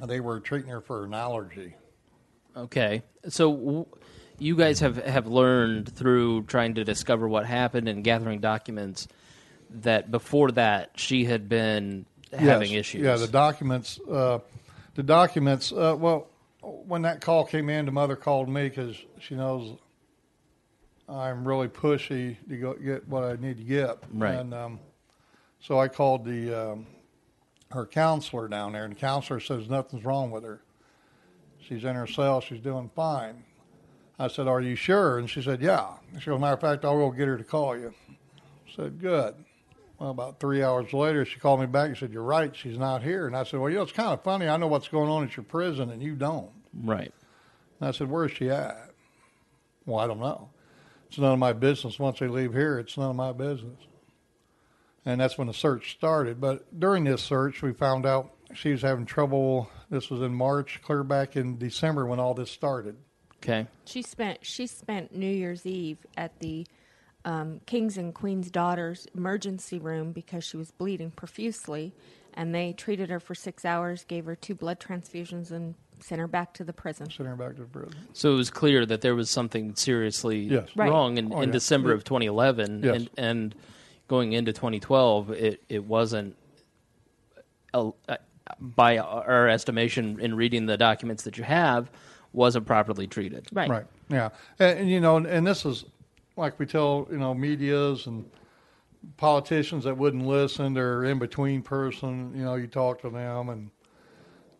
And they were treating her for an allergy. Okay. So w- you guys have, have learned through trying to discover what happened and gathering documents that before that she had been having Yes. issues. Yeah, the documents. Uh, the documents. Uh, well, when that call came in, the mother called me because she knows I'm really pushy to go get what I need to get. Right. And um, so I called the um, her counselor down there, and the counselor says nothing's wrong with her. She's in her cell. She's doing fine. I said, "Are you sure?" And she said, "Yeah." She goes, "Matter of fact, I'll go get her to call you." I said, "Good." Well, about three hours later, she called me back and said, "You're right. She's not here." And I said, "Well, you know, it's kind of funny. I know what's going on at your prison, and you don't." Right. And I said, "Where's she at?" Well, I don't know. It's none of my business. Once they leave here, it's none of my business. And that's when the search started. But during this search, we found out she was having trouble. This was in March, clear back in December when all this started. Okay. She spent she spent New Year's Eve at the um, Kings and Queens Daughters emergency room because she was bleeding profusely, and they treated her for six hours, gave her two blood transfusions, and sent her back to the prison. Sending her back to the prison. So it was clear that there was something seriously Yes. Right. wrong in, Oh, in yeah. December of 2011, Yes. and and going into 2012, it it wasn't. Uh, uh, by our estimation, in reading the documents that you have, wasn't properly treated. Right. Right. Yeah. And, and, you know, and this is like we tell you know media's and politicians that wouldn't listen. They're in between person. You know, you talk to them, and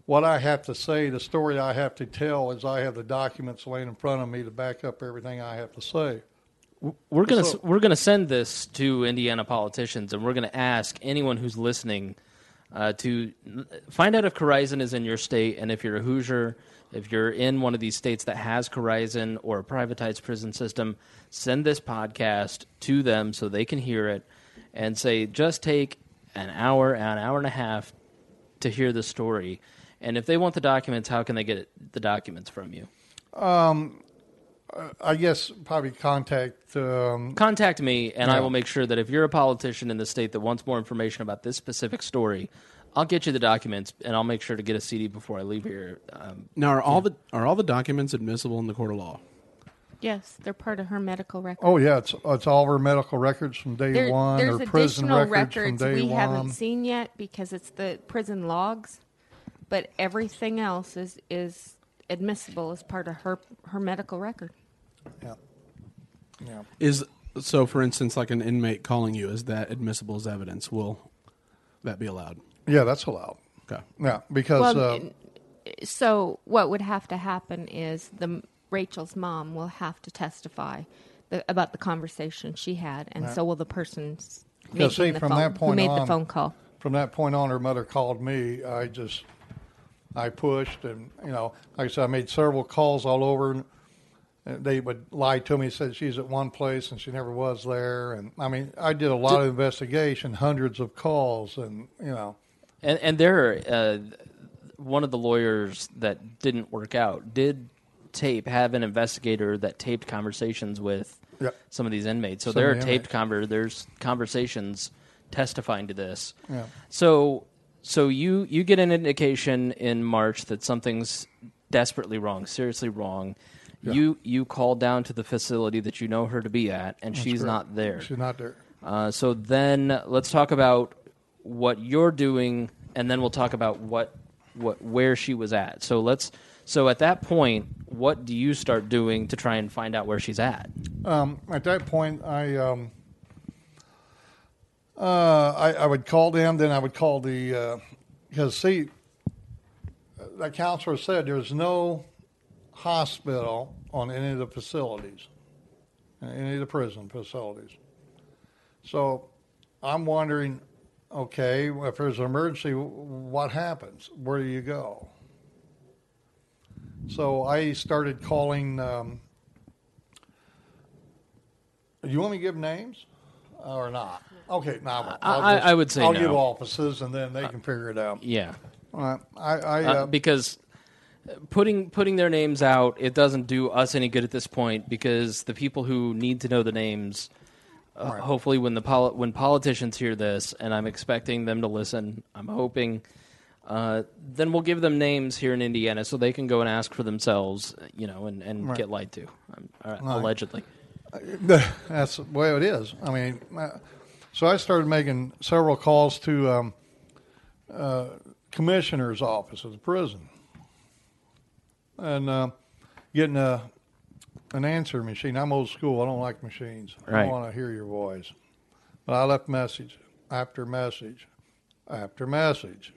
what I have to say, the story I have to tell, is I have the documents laying in front of me to back up everything I have to say. We're gonna So- we're gonna send this to Indiana politicians, and we're gonna ask anyone who's listening uh, to find out if Corizon is in your state, and if you're a Hoosier, if you're in one of these states that has Corizon or a privatized prison system, send this podcast to them so they can hear it, and say just take an hour, an hour and a half to hear the story. And if they want the documents, how can they get the documents from you? I guess probably contact. Um, contact me and I will make sure that if you're a politician in the state that wants more information about this specific story, I'll get you the documents and I'll make sure to get a CD before I leave here. Um, Now, are all the are all the documents admissible in the court of law? Yes, they're part of her medical record. oh yeah, it's it's all of our medical records from day There- one there's or prison additional records, records from day we one. haven't seen yet because it's the prison logs, but everything else is is admissible as part of her her medical record. Yeah. Yeah. Is so, for instance, like an inmate calling you, is that admissible as evidence? Will that be allowed? Yeah, that's allowed. Okay. Yeah, because Well, uh, so what would have to happen is the Rachel's mom will have to testify the, about the conversation she had, and so will the person s- making see, the from phone, that who point made the on- phone call. from that point on, her mother called me. I just, I pushed, and you know, like I said, I made several calls all over. And they would lie to me, said she's at one place and she never was there. And I mean, I did a lot of investigation, hundreds of calls, and you know, and and there, uh, one of the lawyers that didn't work out did tape have an investigator that taped conversations with Yeah. some of these inmates. So Some there are the taped conver- there's conversations testifying to this. Yeah. So so you you get an indication in March that something's desperately wrong, seriously wrong. You you call down to the facility that you know her to be at, and she's correct. not there. She's not there. Uh, so then let's talk about what you're doing, and then we'll talk about what what where she was at. So let's. So at that point, what do you start doing to try and find out where she's at? Um, at that point, I um, uh, I, I would call them. Then I would call the because see, the counselor said there's no hospital on any of the facilities, any of the prison facilities. So I'm wondering, okay, if there's an emergency, what happens? Where do you go? So I started calling. Um, do you want me to give names or not? Okay, no, I'll I- I would say I'll no. give offices and then they can figure it out. Yeah, All right, I, I uh, uh, because putting putting their names out it doesn't do us any good at this point because the people who need to know the names. Uh, Right. Hopefully, when the poli- when politicians hear this, and I'm expecting them to listen, I'm hoping. Uh, then we'll give them names here in Indiana so they can go and ask for themselves, you know, and, and Right. get lied to, um, uh, Right. [laughs] allegedly. That's the way it is. I mean, uh, so I started making several calls to um, uh, commissioner's office of the prison, and uh, getting a an answer machine. I'm old school. I don't like machines. I Right. don't want to hear your voice. But I left message after message after message,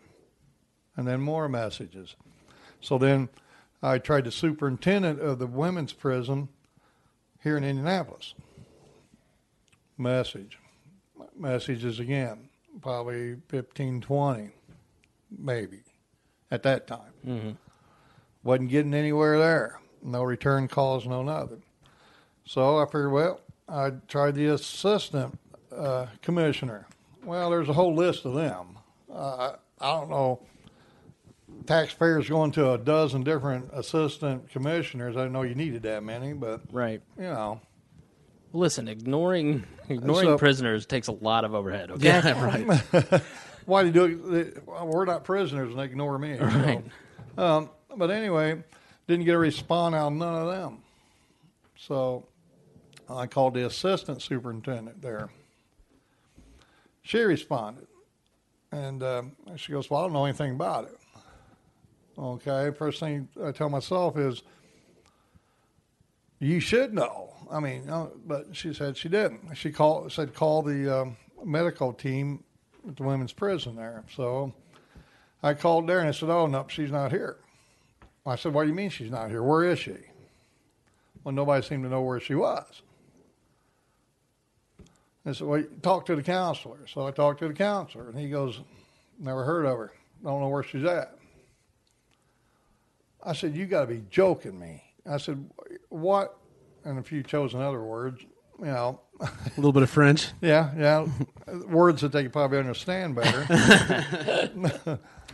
and then more messages. So then I tried the superintendent of the women's prison here in Indianapolis. Message. Messages again. Probably 15, 20, maybe, at that time. Mm-hmm. Wasn't getting anywhere there. No return calls, no nothing. So I figured, well, I tried the assistant uh, commissioner. Well, there's a whole list of them. Uh, I don't know. Taxpayers going to a dozen different assistant commissioners. I didn't know you needed that many, but Right. you know, Listen, ignoring ignoring So- prisoners takes a lot of overhead. Okay. Yeah, [laughs] right. [laughs] why do you do it? We're not prisoners, and they ignore me. so. Right. Um, but anyway, didn't get a response out of none of them. So I called the assistant superintendent there. She responded, and um, she goes, "Well, I don't know anything about it." Okay, first thing I tell myself is, "You should know." I mean, no, but she said she didn't. She called said call the um, medical team at the women's prison there. So I called there and I said, "Oh no, she's not here." I said, "What do you mean she's not here? Where is she?" Well, nobody seemed to know where she was. I said, "Well, talk to the counselor." So I talked to the counselor, and he goes, "Never heard of her. Don't know where she's at." I said, "You got to be joking me." I said, "What?" And a few chosen other words, you know. [laughs] A little bit of French. Yeah, yeah, words that they could probably understand better. [laughs]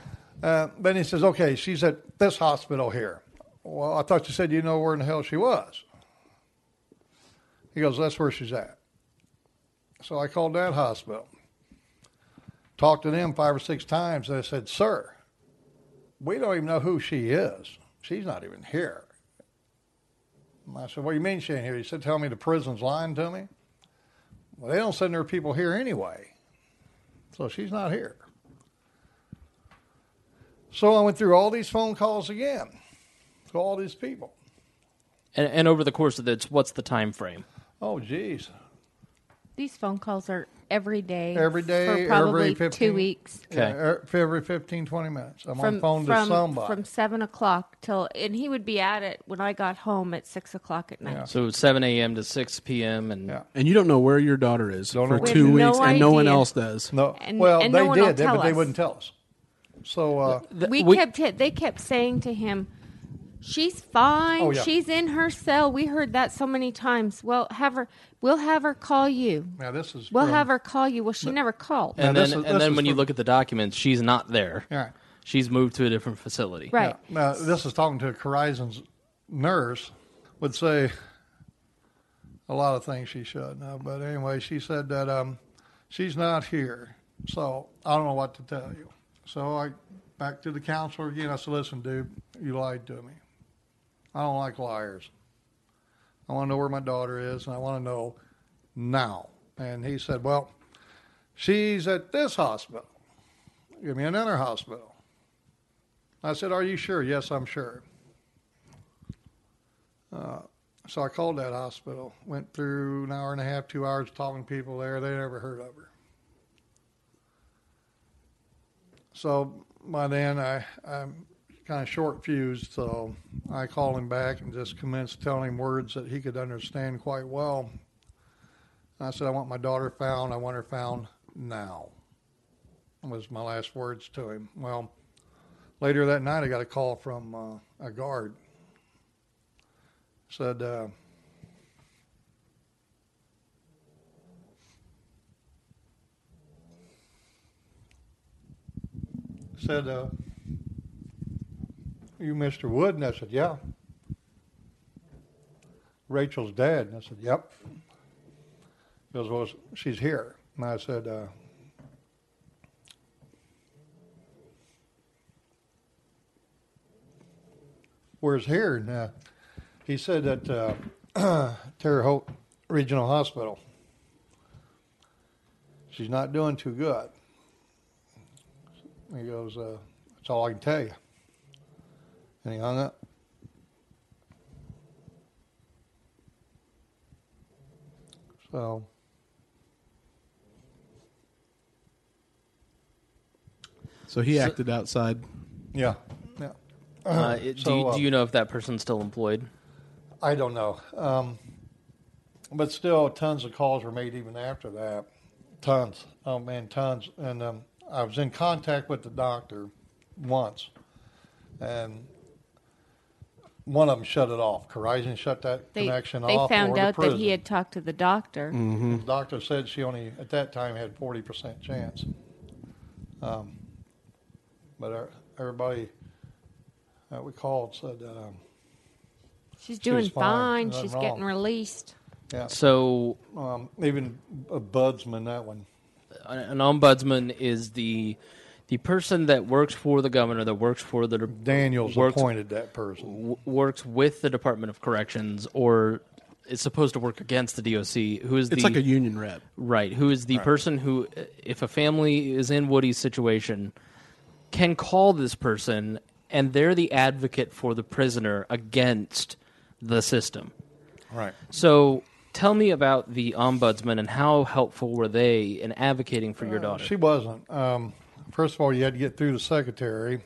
uh, then he says, "Okay, she's at this hospital here." Well, I thought you said you know where in the hell she was. He goes, "That's where she's at." So I called that hospital, talked to them five or six times. They said, "Sir, we don't even know who she is. She's not even here." And I said, "What do you mean she ain't here?" He said, "Tell me the prison's lying to me." Well, they don't send their people here anyway. So she's not here. So I went through all these phone calls again to all these people. And, and over the course of this, what's the time frame? Oh, geez. These phone calls are every day. Every day, for probably every 15 two weeks. Okay. Yeah, er- for every 15, 20 minutes. I'm From on phone from to somebody. from seven o'clock till, and he would be at it when I got home at six o'clock at night. Yeah. So 7 a.m. to 6 p.m. and Yeah. And you don't know where your daughter is Don't for two weeks, no and no one else does. no, And- well, and they no did, tell but they wouldn't tell us. So, uh, we, we- kept hit, they kept saying to him she's fine Oh, yeah. she's in her cell we heard that so many times well have her we'll have her call you now this is. we'll from- have her call you well she never called and Now, then is- and then is when you look at the documents, she's not there. Yeah. She's moved to a different facility. right Yeah. Now, this is talking to a Corizon's nurse, would say a lot of things she should know. But anyway, she said that um, she's not here. So I don't know what to tell you. So I back to the counselor again. I said, listen, dude, you lied to me. I don't like liars. I want to know where my daughter is, and I want to know now. And he said, Well, she's at this hospital. Give me another hospital. I said, Are you sure? Yes, I'm sure. Uh, so I called that hospital, went through an hour and a half, two hours talking to people there. They never heard of her. So by then I, I'm kind of short fused, so I called him back and just commenced telling him words that he could understand quite well. I said, I want my daughter found. I want her found now. Was my last words to him. Well, later that night, I got a call from uh, a guard. Said, uh, said, uh, you Mr. Wood? And I said, yeah. Rachel's dad. And I said, yep. He goes, well, she's here. And I said, uh, where's here? And uh, he said that uh, [clears throat] Terre Haute Regional Hospital. She's not doing too good. He goes, uh, that's all I can tell you. And he hung up. So, So he So- acted outside. yeah, yeah. Uh, it- [clears throat] do, you, uh, do you know if that person's still employed? I don't know. Um, but still, tons of calls were made even after that. Tons. Oh, man, tons. And um, I was in contact with the doctor once, and one of them shut it off. Corizon shut that They, connection they off. found or the out that he had talked to the doctor. The doctor said she only, at that time, had 40% chance. Um, but our, everybody that we called said, um, She's doing was fine. fine. Nothing She's wrong. getting released. yeah, So um, even ombudsman, that one. An ombudsman is the the person that works for the governor, that works for the Daniels works, appointed that person. w- works with the Department of Corrections, or is supposed to work against the DOC. Who is It's the like a union rep. right? Who is the person who, if a family is in Woody's situation, can call this person, and they're the advocate for the prisoner against the system. Right. So. Tell me about the ombudsman and how helpful were they in advocating for your daughter? She wasn't. Um, first of all, you had to get through the secretary.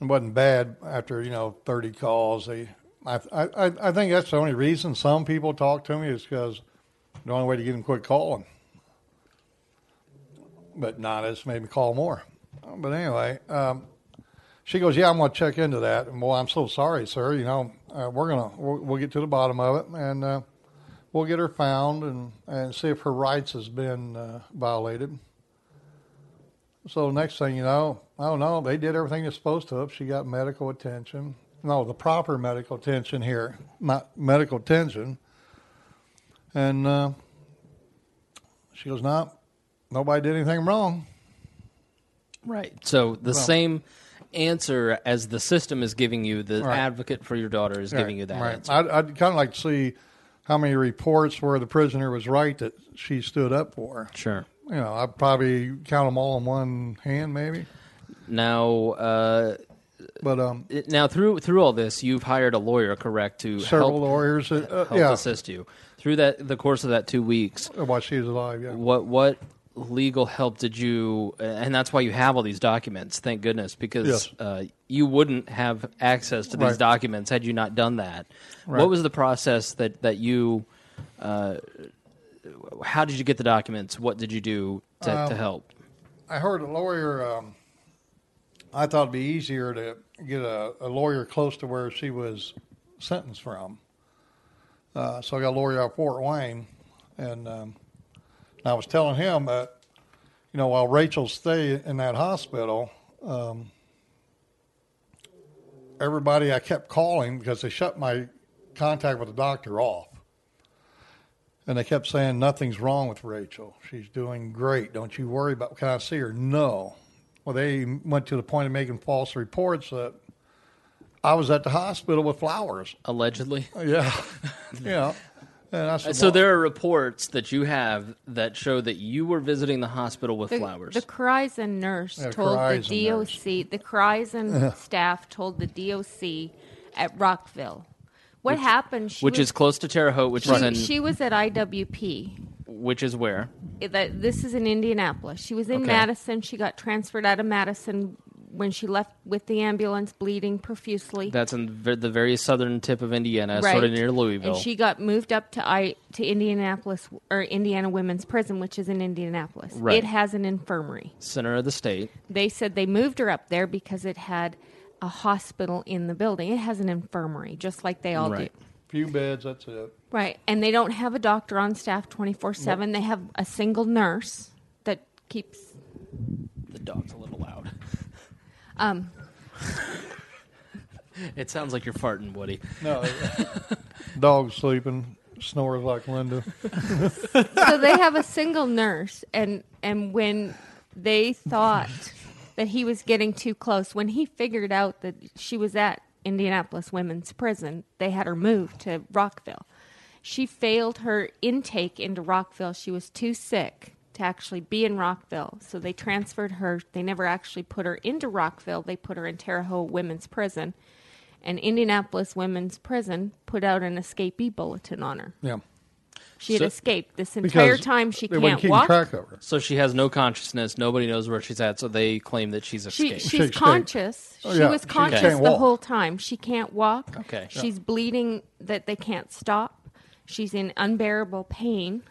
It wasn't bad after you know thirty calls. They, I, I, I think that's the only reason some people talk to me is because the only way to get them quit calling. But nah, this made me call more. But anyway, um, she goes, "Yeah, I'm going to check into that." And well, I'm so sorry, sir. You know, uh, we're gonna we'll, we'll get to the bottom of it, and uh, we'll get her found and and see if her rights has been uh, violated. So next thing you know, oh no, they did everything they're supposed to. Have. She got medical attention. No, the proper medical attention here, not medical attention. And uh, she goes, "No, nobody did anything wrong." Right. So the Well- same answer as the system is giving you, the Right. advocate for your daughter is giving you that right. answer. I'd, I'd kind of like to see how many reports where the prisoner was right that she stood up for. Sure. You know, I'd probably count them all in one hand, maybe. Now, uh, But um, now through through all this, you've hired a lawyer, correct, to several help, lawyers, uh, uh, help yeah, assist you through that the course of that two weeks. while she was alive, yeah. What what legal help did you? And that's why you have all these documents. Thank goodness, because Yes. uh, you wouldn't have access to these Right. documents had you not done that. Right. What was the process that that you? Uh, how did you get the documents? What did you do to, to Um, help? I heard a lawyer. Um, I thought it'd be easier to get a, a lawyer close to where she was sentenced from. Uh, so I got a lawyer out of Fort Wayne, and um, I was telling him that, you know, while Rachel stayed in that hospital, um, everybody I kept calling because they shut my contact with the doctor off. And they kept saying, nothing's wrong with Rachel. She's doing great. Don't you worry about, can I see her? No. Well, they went to the point of making false reports that I was at the hospital with flowers. Allegedly. Yeah, [laughs] yeah. And uh, So there are reports that you have that show that you were visiting the hospital with The, flowers. the Corizon nurse Yeah, told the Corizon nurse. DOC, the Corizon staff told the DOC at Rockville. What happened? She which was, is close to Terre Haute, which she, is in she was at IWP. which is where. It- that this is in Indianapolis. She was in Okay. Madison. She got transferred out of Madison when she left with the ambulance, bleeding profusely. That's in the very southern tip of Indiana, right. sort of near Louisville. And she got moved up to I to Indianapolis or Indiana Women's Prison, which is in Indianapolis. Right. It has an infirmary. center of the state. They said they moved her up there because it had a hospital in the building. It has an infirmary, just like they all Right. do. few beds. That's it. Right. And they don't have a doctor on staff 24 7. They have a single nurse that keeps. The dog's a little loud. Um, [laughs] It sounds like you're farting, Woody. No, [laughs] [laughs] dog sleeping, snores like Linda. so they have a single nurse and and when they thought that he was getting too close when he figured out that she was at Indianapolis Women's Prison they had her moved to Rockville she failed her intake into Rockville she was too sick to actually be in Rockville so they transferred her they never actually put her into Rockville they put her in Terre Haute Women's Prison and Indianapolis Women's Prison put out an escapee bulletin on her Yeah, she had So- escaped this entire time. She they can't walk. track of her. So she has no consciousness. Nobody knows where she's at. So they claim that she's She, escaped. she's She escaped. conscious. Oh, she yeah, was conscious can't the walk. whole time. She can't walk. Okay. Yeah. She's bleeding that they can't stop. She's in unbearable pain,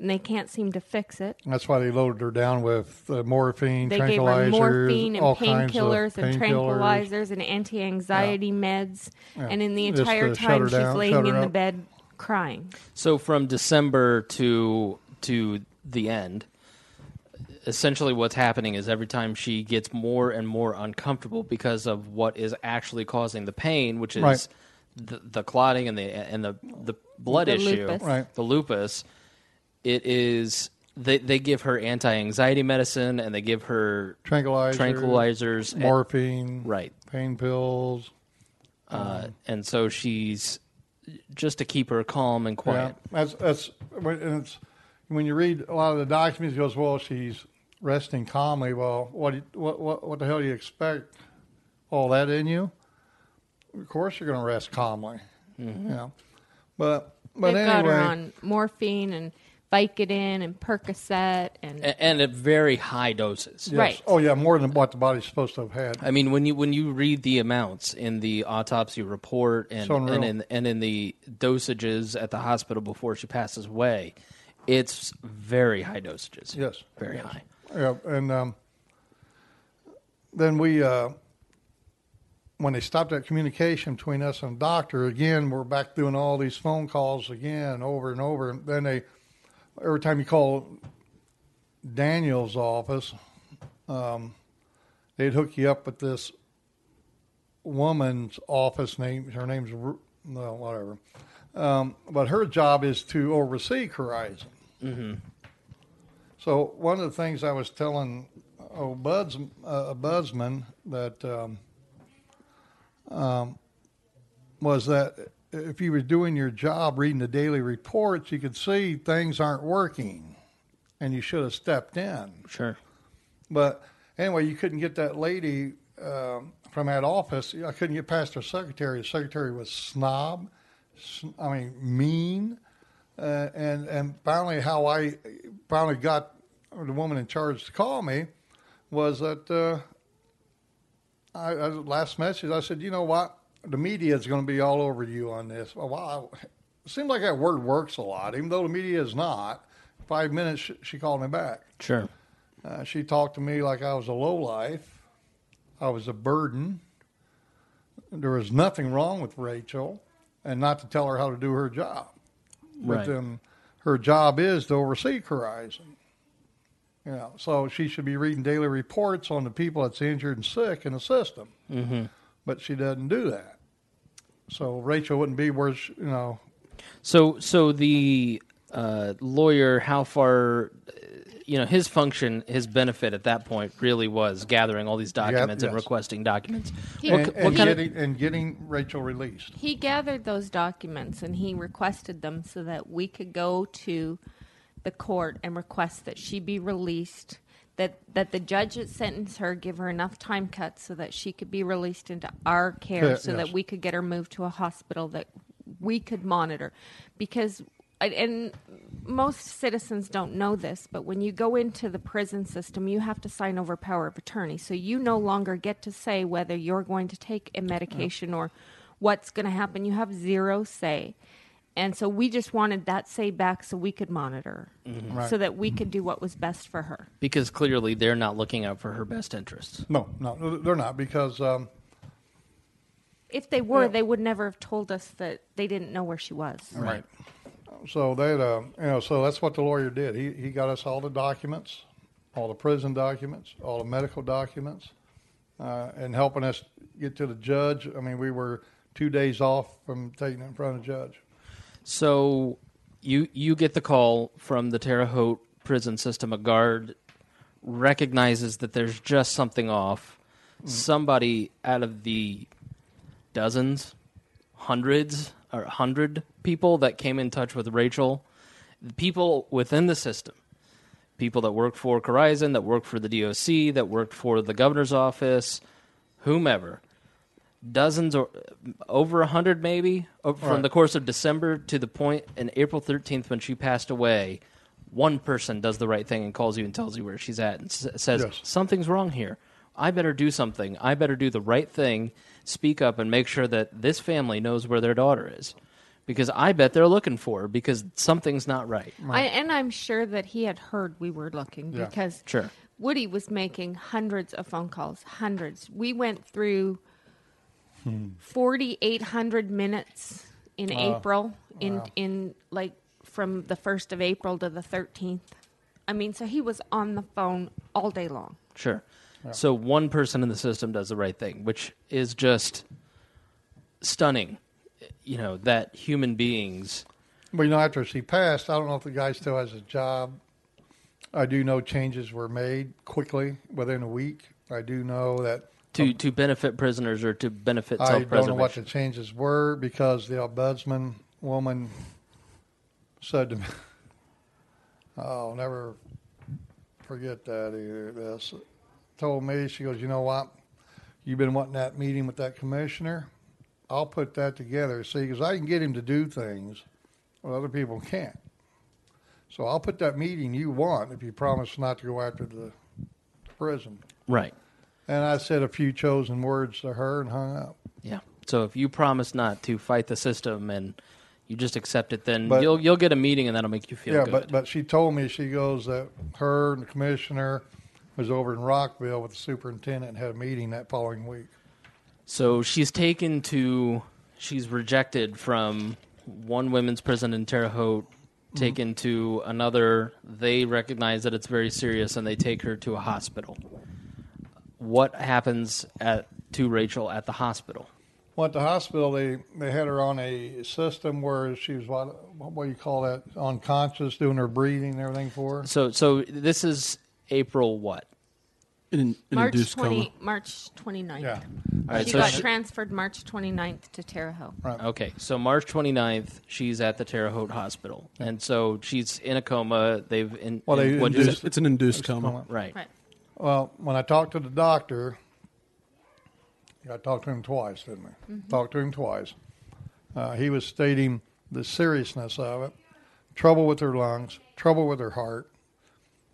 and they can't seem to fix it. That's why they loaded her down with uh, morphine, They gave tranquilizers, her morphine and all kinds of painkillers and tranquilizers and anti-anxiety meds. Yeah. And in the entire time, her she's down, laying shut her in the bed crying. So from December to to the end, essentially what's happening is every time she gets more and more uncomfortable because of what is actually causing the pain, which is Right. the, the clotting and the and the the blood The issue, lupus. Right. the lupus. It is they they give her anti-anxiety medicine and they give her Tranquilizers, tranquilizers, and- morphine, right? pain pills. Uh, and so she's just to keep her calm and quiet. Yeah, that's that's when- and it's when you read a lot of the documents. It goes, well, she's resting calmly. Well, what what what what the hell do you expect? All that in you? Of course, you're going to rest calmly. Yeah, but but They've anyway, got her on morphine and Vicodin and Percocet and A- and at very high doses. yes. right. Oh yeah, more than what the body's supposed to have had. I mean, when you when you read the amounts in the autopsy report and It's and in and in the dosages at the hospital before she passes away, it's very high dosages. Yes, very yes. high. Yeah, and um, then we, uh, when they stopped that communication between us and the doctor, again, we're back doing all these phone calls again, over and over. And then they, every time you call Daniels' office, um, they'd hook you up with this woman's office name. Her name's no, whatever. Um, but her job is to oversee Corizon. So one of the things I was telling oh Bud's uh, ombudsman that um, um, was that if you were doing your job, reading the daily reports, you could see things aren't working, and you should have stepped in. Sure. But anyway, you couldn't get that lady um, from that office. I couldn't get past her secretary. The secretary was snob, sn- I mean mean, uh, and and finally, how I finally got the woman in charge to call me was that uh, I, I last message. I said, you know what, the media is going to be all over you on this. Well, wow, it seems like that word works a lot, even though the media is not. Five minutes, she, she called me back. Sure. Uh, she talked to me like I was a low life. I was a burden. There was nothing wrong with Rachel, and not to tell her how to do her job. Right. But um, her job is to oversee Corizon. You know, so she should be reading daily reports on the people that's injured and sick in the system. Mm-hmm. But she doesn't do that. So Rachel wouldn't be where she, you know. So so the uh, lawyer, how far, uh, you know, his function, his benefit at that point really was gathering all these documents and yes. requesting documents. He- What, and, ki- and what kind of and getting Rachel released. He gathered those documents and he requested them so that we could go to the court and request that she be released. That that the judge that sentenced her give her enough time cuts so that she could be released into our care, Yeah, so yes. that we could get her moved to a hospital that we could monitor, because and- and most citizens don't know this, but when you go into the prison system, you have to sign over power of attorney. So you no longer get to say whether you're going to take a medication or what's going to happen. You have zero say. And so we just wanted that say back so we could monitor, her, Right. so that we could do what was best for her. because clearly they're not looking out for her best interests. No, no, they're not because um, If they were, Yeah. they would never have told us that they didn't know where she was. Right. so they, uh, you know, so that's what the lawyer did. He he got us all the documents, all the prison documents, all the medical documents, uh, and helping us get to the judge. I mean, we were two days off from taking it in front of the judge. So you you get the call from the Terre Haute prison system. A guard recognizes that there's just something off. Mm. Somebody out of the dozens, hundreds, or hundred people that came in touch with Rachel, the people within the system, people that worked for Corizon, that worked for the DOC, that worked for the governor's office, whomever, dozens or over a hundred maybe o- from Right. the course of December to the point in April 13th when she passed away. One person does the right thing and calls you and tells you where she's at and s- says Yes. something's wrong here. I better do something. I better do the right thing. Speak up and make sure that this family knows where their daughter is, because I bet they're looking for her because something's not right. I, and I'm sure that he had heard we were looking Yeah. because Sure. Woody was making hundreds of phone calls, hundreds. We went through 4,800 minutes in April, in in like from the first of April to the 13th. I mean, so he was on the phone all day long. Sure. So one person in the system does the right thing, which is just stunning. You know that human beings. Well, you know, after she passed, I don't know if the guy still has a job. I do know changes were made quickly within a week. I do know that To, oh. to benefit prisoners or to benefit I don't know what the changes were because the ombudsman woman said to me, [laughs] "I'll never forget that either." This told me she goes, "You know what? You've been wanting that meeting with that commissioner. I'll put that together. See, because I can get him to do things what other people can't. So I'll put that meeting you want if you promise not to go after the prison." Right. And I said a few chosen words to her and hung up. Yeah. So if you promise not to fight the system and you just accept it, then But- you'll you'll get a meeting and that'll make you feel yeah, good. but but she told me she goes that her and the commissioner was over in Rockville with the superintendent and had a meeting that following week. So she's taken to, she's rejected from one women's prison in Terre Haute, mm-hmm. taken to another. They recognize that it's very serious and they take her to a hospital. What happens at to Rachel at the hospital? Well, at the hospital, they, they had her on a system where she was what what do you call that unconscious, doing her breathing and everything for her. So so this is April what? In, in March induced 20, coma. March 29th. Yeah, All right, she so got she- transferred March 29th to Terre Haute. right. Okay, so March 29th, she's at the Terre Haute Hospital, and so she's in a coma. They've in, Well, they in- what'd induced- say? It's an induced It's coma. coma. right. Right. Well, when I talked to the doctor, I talked to him twice, didn't we? Talked to him twice. Uh, he was stating the seriousness of it, trouble with her lungs, trouble with her heart,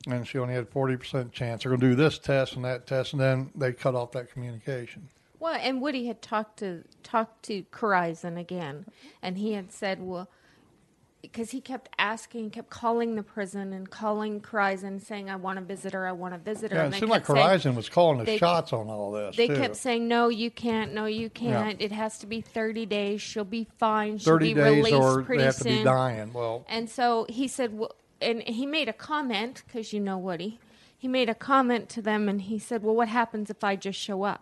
and she only had forty percent chance. They're going to do this test and that test, and then they cut off that communication. Well, and Woody had talked to talked to Corizon again, and he had said, well, because he kept asking, kept calling the prison and calling Corizon, saying, "I want to visit her. I want to visit her." Yeah, and it seemed like kept saying- Corizon was calling the they- shots on all this. They too. kept saying, "No, you can't. No, you can't. It has to be thirty days. She'll be fine. She'll thirty be days, released or pretty they have soon." to be dying. Well, And so he said, well, and he made a comment because you know Woody. He made a comment to them, and he said, "Well, what happens if I just show up?"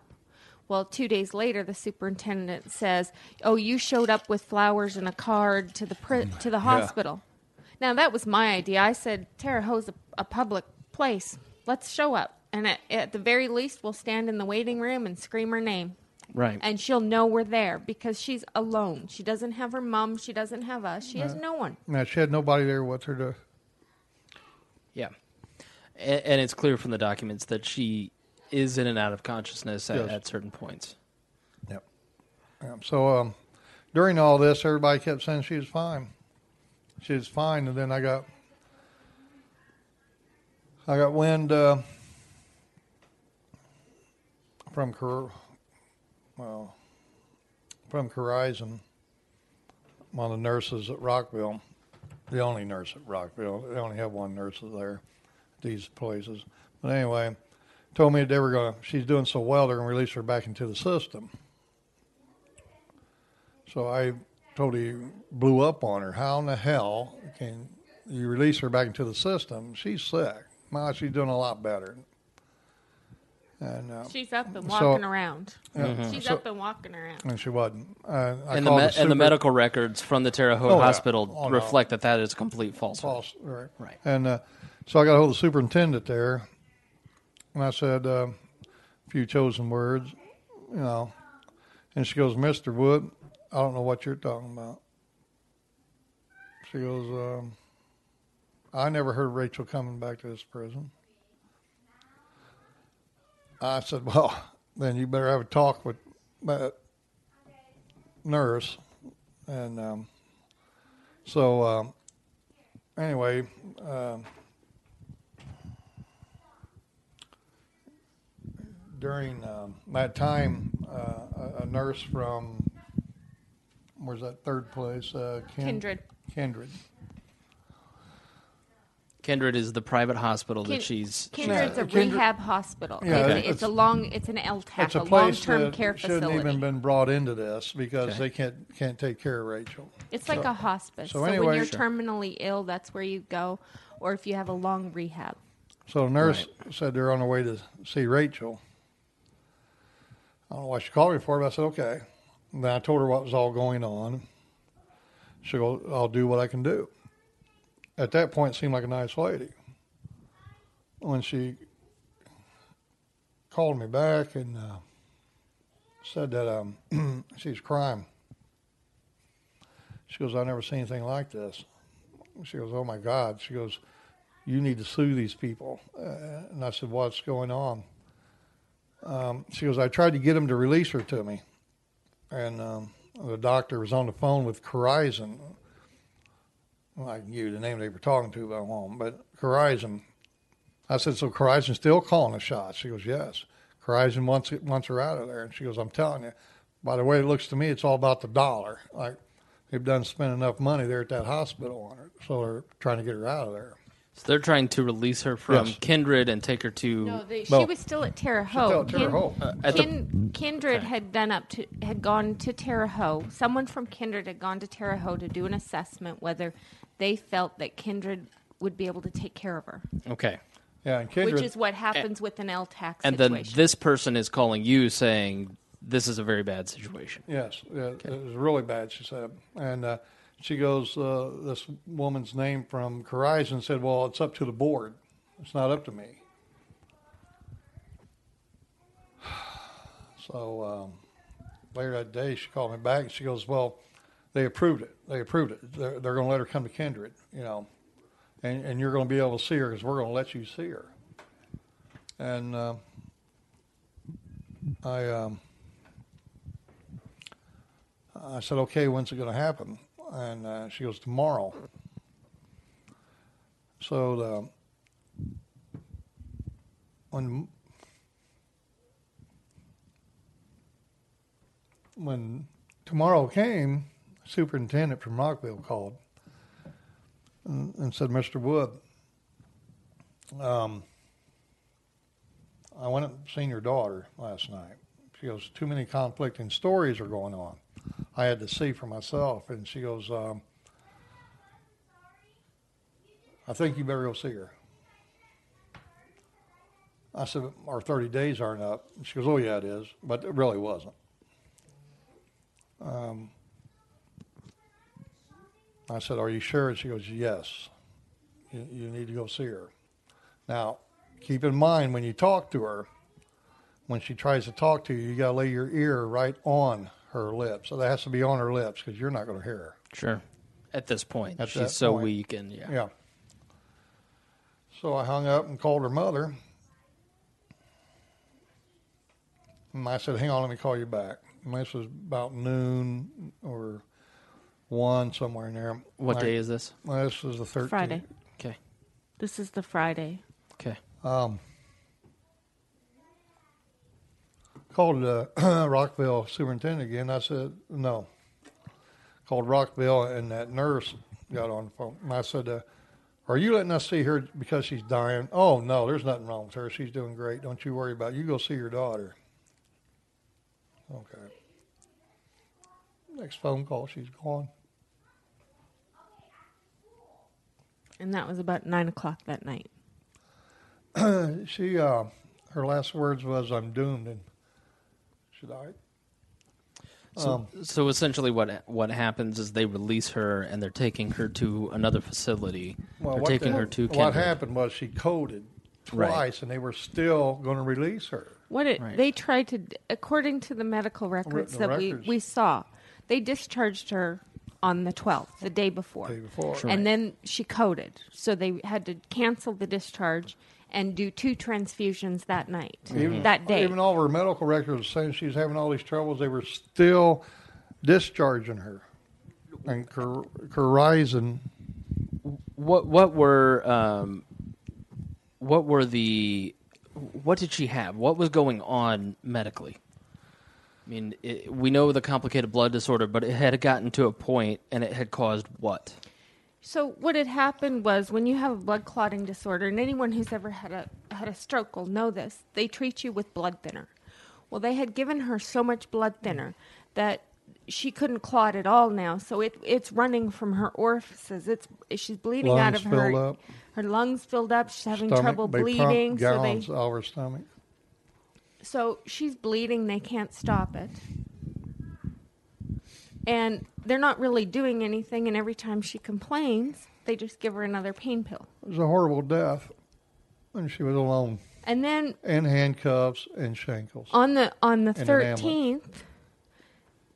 Well, two days later, the superintendent says, "Oh, you showed up with flowers and a card to the pri- to the hospital." Now that was my idea. I said Terre Haute's a, a public place. Let's show up, and at, at the very least, we'll stand in the waiting room and scream her name, Right. and she'll know we're there because she's alone. She doesn't have her mom. She doesn't have us. She has no one. Now she had nobody there with her to. Yeah. And, and it's clear from the documents that she is in and out of consciousness at, Yes. at certain points. Yep. Yeah, so um, during all this, everybody kept saying she was fine. She was fine, and then I got I got wind uh, from Cor- well from Corizon, one of the nurses at Rockville, the only nurse at Rockville. They only have one nurse there, these places. But anyway, told me that they were going. to She's doing so well, they're going to release her back into the system. So I totally blew up on her. How in the hell can you release her back into the system? She's sick. Well, she's doing a lot better. And uh, She's up and So- walking around. yeah, She's so- up and walking around. and she wasn't. Uh, I And the, me- the and the medical records from the Terre Haute Oh, yeah. Hospital Oh, no. reflect that that is complete falsehood. false, right? Right. And uh, so I got a hold of the superintendent there, and I said uh, a few chosen words, you know, and she goes, "Mister Wood, I don't know what you're talking about." She goes, um, "I never heard Rachel coming back to this prison." I said, [laughs] "Well, then you better have a talk with that nurse," and um, so. Um, anyway, um, during um, that time, uh, a, a nurse from where's that third place? Uh, Kin- Kindred. Kindred. Kindred is the private hospital Kin- that she's. Kindred's a Kindred- rehab hospital. Yeah, it's, it's- it's a long. It's an LTAC, It's a a, place long-term that care shouldn't facility. even been brought into this because Okay. they can't can't take care of Rachel. It's like So- a hospice. so So, anyway- when you're Sure. terminally ill, that's where you go, or if you have a long rehab. So the nurse said they're on their way to see Rachel. I don't know why she called me for it, but I said, okay. And then I told her what was all going on. She goes, I'll do what I can do. At that point, seemed like a nice lady. When she called me back and uh, said that um, [clears throat] she's crying, she goes, I've never seen anything like this. She goes, oh my God. She goes, you need to sue these people. Uh, and I said, what's going on? Um, she goes, I tried to get them to release her to me. And um, the doctor was on the phone with Corizon. Well, I you the name they were talking to, but I won't. But Corizon. I said, so Corizon's still calling the shots? She goes, yes. Corizon wants, it, wants her out of there. And she goes, I'm telling you. By the way it looks to me, it's all about the dollar. Like, they've done spent enough money there at that hospital on her. So they're trying to get her out of there. So they're trying to release her from Yes. Kindred and take her to. No, they, Well, she was still at Terre still Haute. at Terre Haute. Uh, at the- Kin- Kindred had done up to had gone to Terre Haute. Someone from Kindred had gone to Terre Haute to do an assessment whether they felt that Kindred would be able to take care of her, okay. Yeah, and Kindred. which is what happens with an LTAC And then this person is calling you saying this is a very bad situation. Yes, yeah, it was really bad. She said, and uh, she goes, uh, this woman's name from Corizon said, "Well, it's up to the board. It's not up to me." [sighs] So um, later that day, she called me back and she goes, "Well, they approved it. They approved it. They're, they're going to let her come to Kindred, you know, and and you're going to be able to see her because we're going to let you see her." And uh, I. Um, I said, okay, when's it going to happen? And uh, she goes, tomorrow. So the, when when tomorrow came, superintendent from Rockville called and, and said, Mr. Wood, um, I went and seen your daughter last night. She goes, too many conflicting stories are going on. I had to see for myself. And she goes, um, I think you better go see her. I said, our 30 days aren't up. And she goes, oh, yeah, it is. But it really wasn't. Um, I said, Are you sure? And she goes, Yes. You, you need to go see her. Now, keep in mind when you talk to her, when she tries to talk to you, you got to lay your ear right on her lips. So that has to be on her lips because you're not going to hear her. Sure. At this point, At she's so point. weak, and yeah. Yeah. So I hung up and called her mother. And I said, hang on, let me call you back. And this was about noon or one, somewhere in there. What I- day is this? Well, this was the 13th. Friday. Okay. This is the Friday. Okay. Um, called the [clears throat] Rockville superintendent again. I said, no. Called Rockville, and that nurse got on the phone. And I said, uh, are you letting us see her because she's dying? Oh, no, there's nothing wrong with her. She's doing great. Don't you worry about it. You go see your daughter. Okay. Next phone call, she's gone. And that was about nine o'clock that night. [clears throat] She, uh, her last words was, I'm doomed, and she died. So, Um, so essentially, what what happens is they release her, and they're taking her to another facility. Well, they're what taking the- her to What Kindred. happened was she coded Right. twice, and they were still going to release her. What it Right. they tried to, according to the medical records Written that records. we we saw, they discharged her on the twelfth, the day before, Day before. Sure. and then she coded, so they had to cancel the discharge and do two transfusions that night, that day. Even all of her medical records saying she's having all these troubles, they were still discharging her. And Cor- Corizon, What what were um, what were the what did she have? What was going on medically? I mean, it, we know the complicated blood disorder, but it had gotten to a point, and it had caused what? So what had happened was when you have a blood clotting disorder, and anyone who's ever had a had a stroke will know this, they treat you with blood thinner. Well, they had given her so much blood thinner that she couldn't clot at all now. So it it's running from her orifices. It's she's bleeding out Lungs of her up. her lungs filled up. She's having stomach, trouble bleeding. So they out of her stomach. so she's bleeding. They can't stop it. And they're not really doing anything. And every time she complains, they just give her another pain pill. It was a horrible death. And she was alone. And then And handcuffs and shankles. on the on the And an ambulance. thirteenth,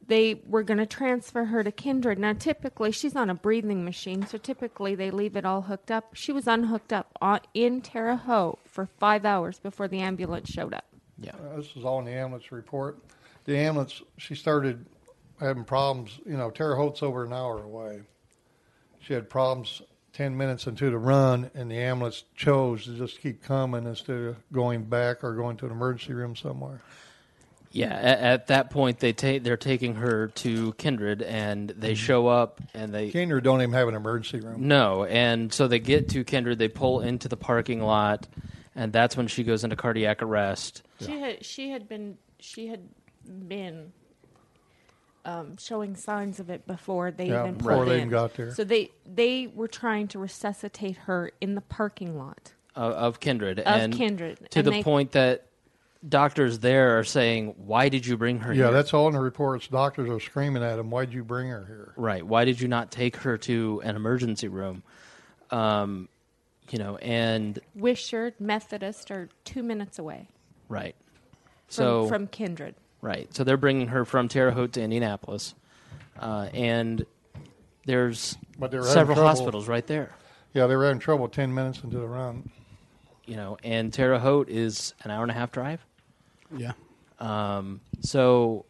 they were going to transfer her to Kindred. Now, typically, she's on a breathing machine, so typically they leave it all hooked up. She was unhooked up on, in Terre Haute for five hours before the ambulance showed up. Yeah. Uh, This is all in the ambulance report. The ambulance, she started having problems. You know, Terre Haute's over an hour away. She had problems 10 minutes into the run, and the ambulance chose to just keep coming instead of going back or going to an emergency room somewhere. Yeah, at, at that point they take they're taking her to Kindred, and they mm-hmm. show up, and they Kinder don't even have an emergency room. no, and so they get to Kindred, they pull into the parking lot, and that's when she goes into cardiac arrest. She had she had been she had been um, showing signs of it before they Yeah, even before they in. even got there. So they they were trying to resuscitate her in the parking lot of, of Kindred, of and Kindred to and the they- point that doctors there are saying, "Why did you bring her here? Yeah, here?" that's all in the reports. Doctors are screaming at him, Why'd you bring her here? right. Why did you not take her to an emergency room? Um, you know, and Wishard Methodist are two minutes away right. from, So from Kindred. Right. So they're bringing her from Terre Haute to Indianapolis, uh, and there's But they were several trouble. hospitals right there. Yeah, they were having trouble 10 minutes into the run. You know, and Terre Haute is an hour and a half drive. Yeah. Um, so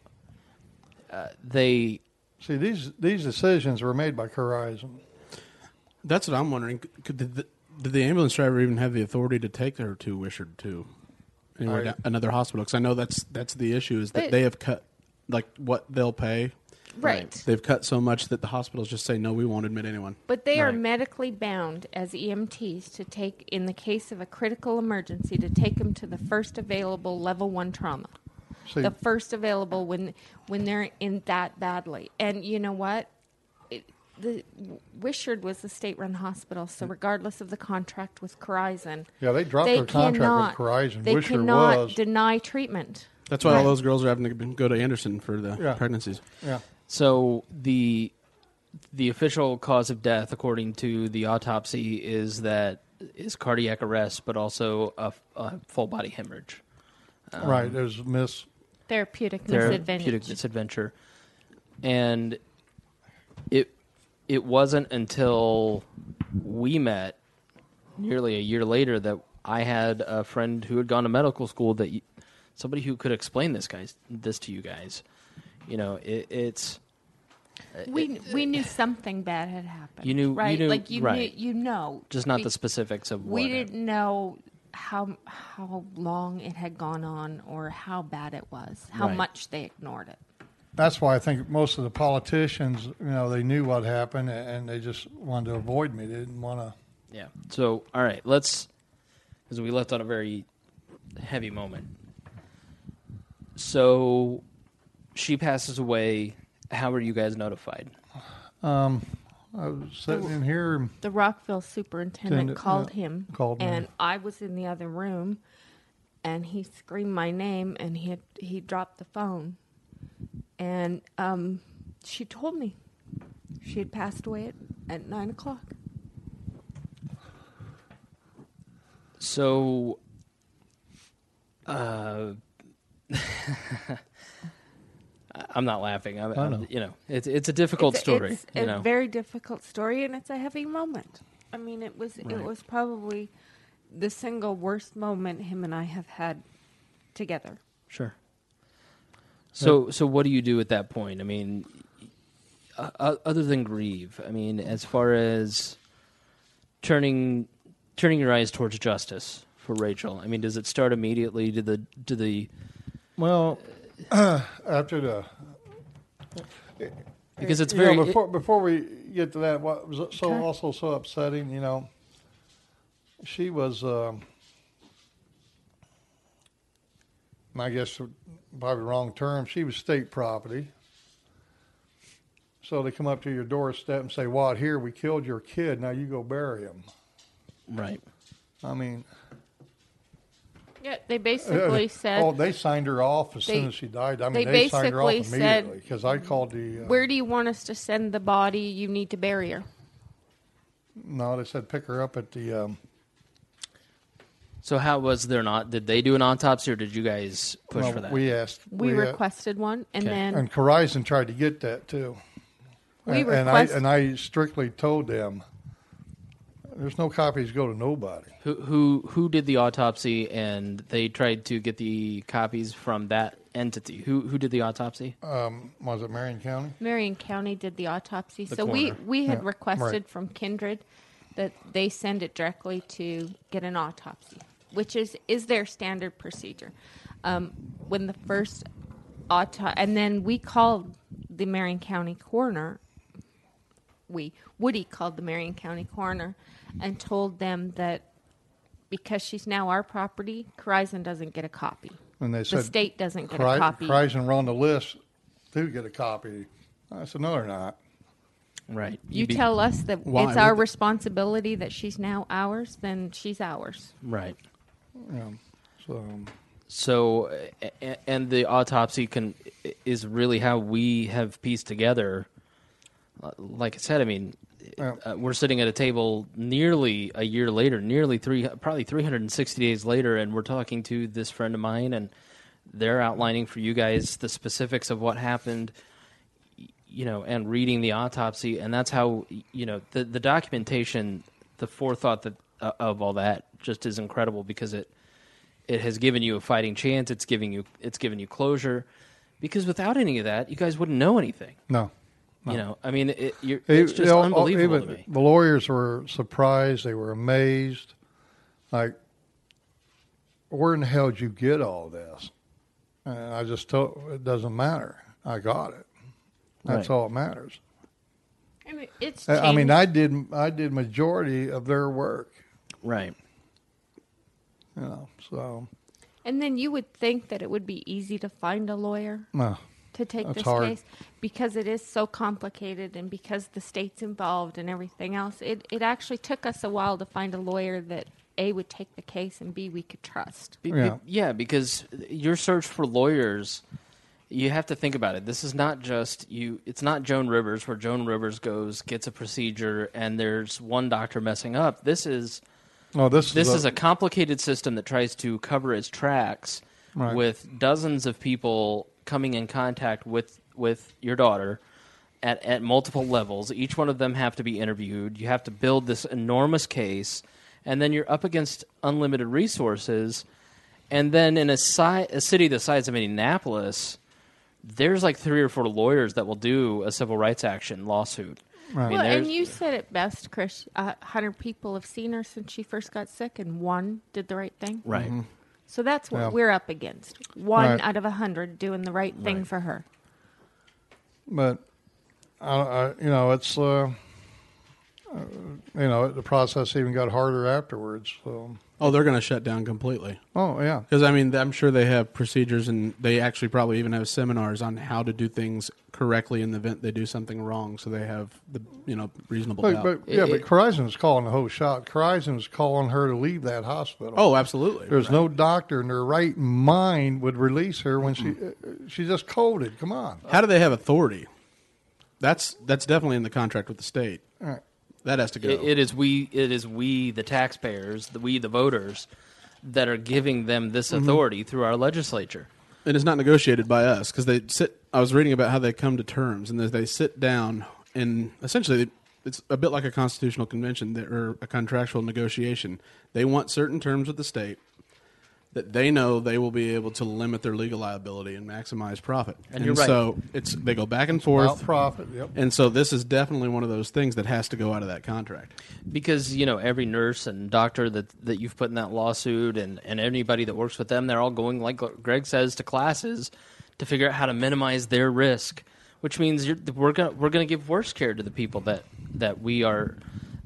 uh, they See, these, these decisions were made by Corizon. That's what I'm wondering. Could did the, did the ambulance driver even have the authority to take her to Wishard too? Anywhere I- down, another hospital? Because I know that's that's the issue is that They- they have cut like what they'll pay. Right. They've cut so much that the hospitals just say no, we won't admit anyone. But they are medically bound as EMTs to take, in the case of a critical emergency, to take them to the first available level one trauma. See, the first available when when they're in that badly. And you know what? It, the Wishard was a state-run hospital, so regardless of the contract with Corizon, yeah, they dropped they their contract cannot with Corizon. they Wishard cannot was. deny treatment. That's why Right. all those girls are having to go to Anderson for the Yeah. pregnancies. yeah. so the the official cause of death, according to the autopsy, is that is cardiac arrest, but also a, a full body hemorrhage. Um, right. There's miss. Therapeutic therapeutic misadvantage. misadventure, and it it wasn't until we met nearly a year later that I had a friend who had gone to medical school that y- somebody who could explain this guys this to you guys. You know, it, it's uh, we we knew uh, something bad had happened. You knew- you right? knew- like you right. knew, you know, just not Be- the specifics of what We didn't know how how long it had gone on or how bad it was, how Right. much they ignored it. That's why I think most of the politicians, you know, they knew what happened and they just wanted to avoid me. They didn't want to. Yeah. So, all right, let's because we left on a very heavy moment. So, she passes away. How are you guys notified? Um, I was sitting in here. The Rockville superintendent Attendant, called yeah, him, called me. and I was in the other room, and he screamed my name, and he had, he dropped the phone, and um, she told me she had passed away at, at nine o'clock. So, uh, [laughs] I'm not laughing. I'm, I I'm- you know, it's it's a difficult it's, story. It's you a know, very difficult story, and it's a heavy moment. I mean, it was Right. it was probably the single worst moment him and I have had together. Sure. So, so what do you do at that point? I mean, uh, uh, other than grieve, I mean, as far as turning turning your eyes towards justice for Rachel, I mean, does it start immediately? Do the do the Well, [clears throat] after the because it's You know, very before before we get to that, what was so Okay. also so upsetting, you know, she was, um, I guess probably the wrong term. She was state property. So they come up to your doorstep and say, "What? Here, we killed your kid. Now you go bury him." right. I mean, Yeah, they basically uh, [laughs] said, "Oh, they signed her off as They- soon as she died." I they mean, they, signed her off basically said, immediately because I called the. Uh, "Where do you want us to send the body? You need to bury her." no, they said pick her up at the. Um, So how was there not? Did they do an autopsy or did you guys push well, for that? We asked. We, uh, requested one, and Okay. then And Corizon tried to get that too. We and, and I and I strictly told them there's no copies go to nobody. who who who did the autopsy and they tried to get the copies from that entity? Who who did the autopsy? Um, was it Marion County? Marion County did the autopsy. The so we we had Yeah, requested right. from Kindred that they send it directly to get an autopsy, which is is their standard procedure. Um, when the first auto, and then we called the Marion County coroner. We Woody called the Marion County coroner and told them that because she's now our property, Corizon doesn't get a copy. And they said The state doesn't get a Cori- copy. Corizon were on the list to get a copy. I said no, they're not. Right. You be- tell us that Why it's our responsibility that she's now ours, then she's ours. right. Yeah. So So, a- a- and the autopsy can is really how we have pieced together. Like I said, I mean, Yeah. uh, we're sitting at a table nearly a year later, nearly three, probably 360 days later, and we're talking to this friend of mine, and they're outlining for you guys the specifics of what happened, you know, and reading the autopsy, and that's how you know the the documentation, the forethought that uh, of all that just is incredible because it it has given you a fighting chance. It's giving you it's given you closure, because without any of that, you guys wouldn't know anything. no. You know, I mean, it, you're, it's just you know, oh, unbelievable even to me. The lawyers were surprised. They were amazed. Like, where in the hell did you get all this? And I just told it doesn't matter. I got it. That's Right. all that matters. I mean, it's I I mean. I did I did majority of their work. Right. You know, so and then you would think that it would be easy to find a lawyer no. to take this hard. case because it is so complicated and because the state's involved and everything else. It it actually took us a while to find a lawyer that a would take the case and b we could trust. Be- be- Yeah. yeah, because your search for lawyers you have to think about it. This is not just you. It's not Joan Rivers, where Joan Rivers goes gets a procedure and there's one doctor messing up. This is Oh, this this is is a complicated system that tries to cover its tracks Right. with dozens of people coming in contact with with your daughter at, at multiple levels. Each one of them have to be interviewed. You have to build this enormous case, and then you're up against unlimited resources. And then in a, si- a city the size of Indianapolis, there's like three or four lawyers that will do a civil rights action lawsuit. Right. I mean, Well, and you said it best, Chris. A hundred people have seen her since she first got sick, and one did the right thing. right. So that's what Yeah. we're up against. One Right. out of a hundred doing the right thing Right. for her. but I, I, you know, it's uh, uh, you know, the process even got harder afterwards. So, Oh, they're going to shut down completely. oh yeah, Because I mean, I'm sure they have procedures, and they actually probably even have seminars on how to do things correctly in the event they do something wrong. So they have the you know reasonable but, doubt. but yeah, It- but Corizon was calling the whole shot. Corizon was calling her to leave that hospital. oh, absolutely. There's no doctor in their right mind would release her when she uh, she just coded. Come on. How do they have authority? That's that's definitely in the contract with the state. All right. That has to go. It, it is we. It is we, the taxpayers, the, we, the voters, that are giving them this Mm-hmm. authority through our legislature. and it's not negotiated by us because they sit. I was reading about how they come to terms, and they- they sit down, and essentially, it's a bit like a constitutional convention that, or a contractual negotiation. They want certain terms with the state that they know they will be able to limit their legal liability and maximize profit. And you're right. So it's they go back and forth. About forth, profit. Yep. and so this is definitely one of those things that has to go out of that contract. Because you know every nurse and doctor that that you've put in that lawsuit, and and anybody that works with them, they're all going like Greg says to classes to figure out how to minimize their risk. Which means you're, we're gonna we're gonna give worse care to the people that that we are.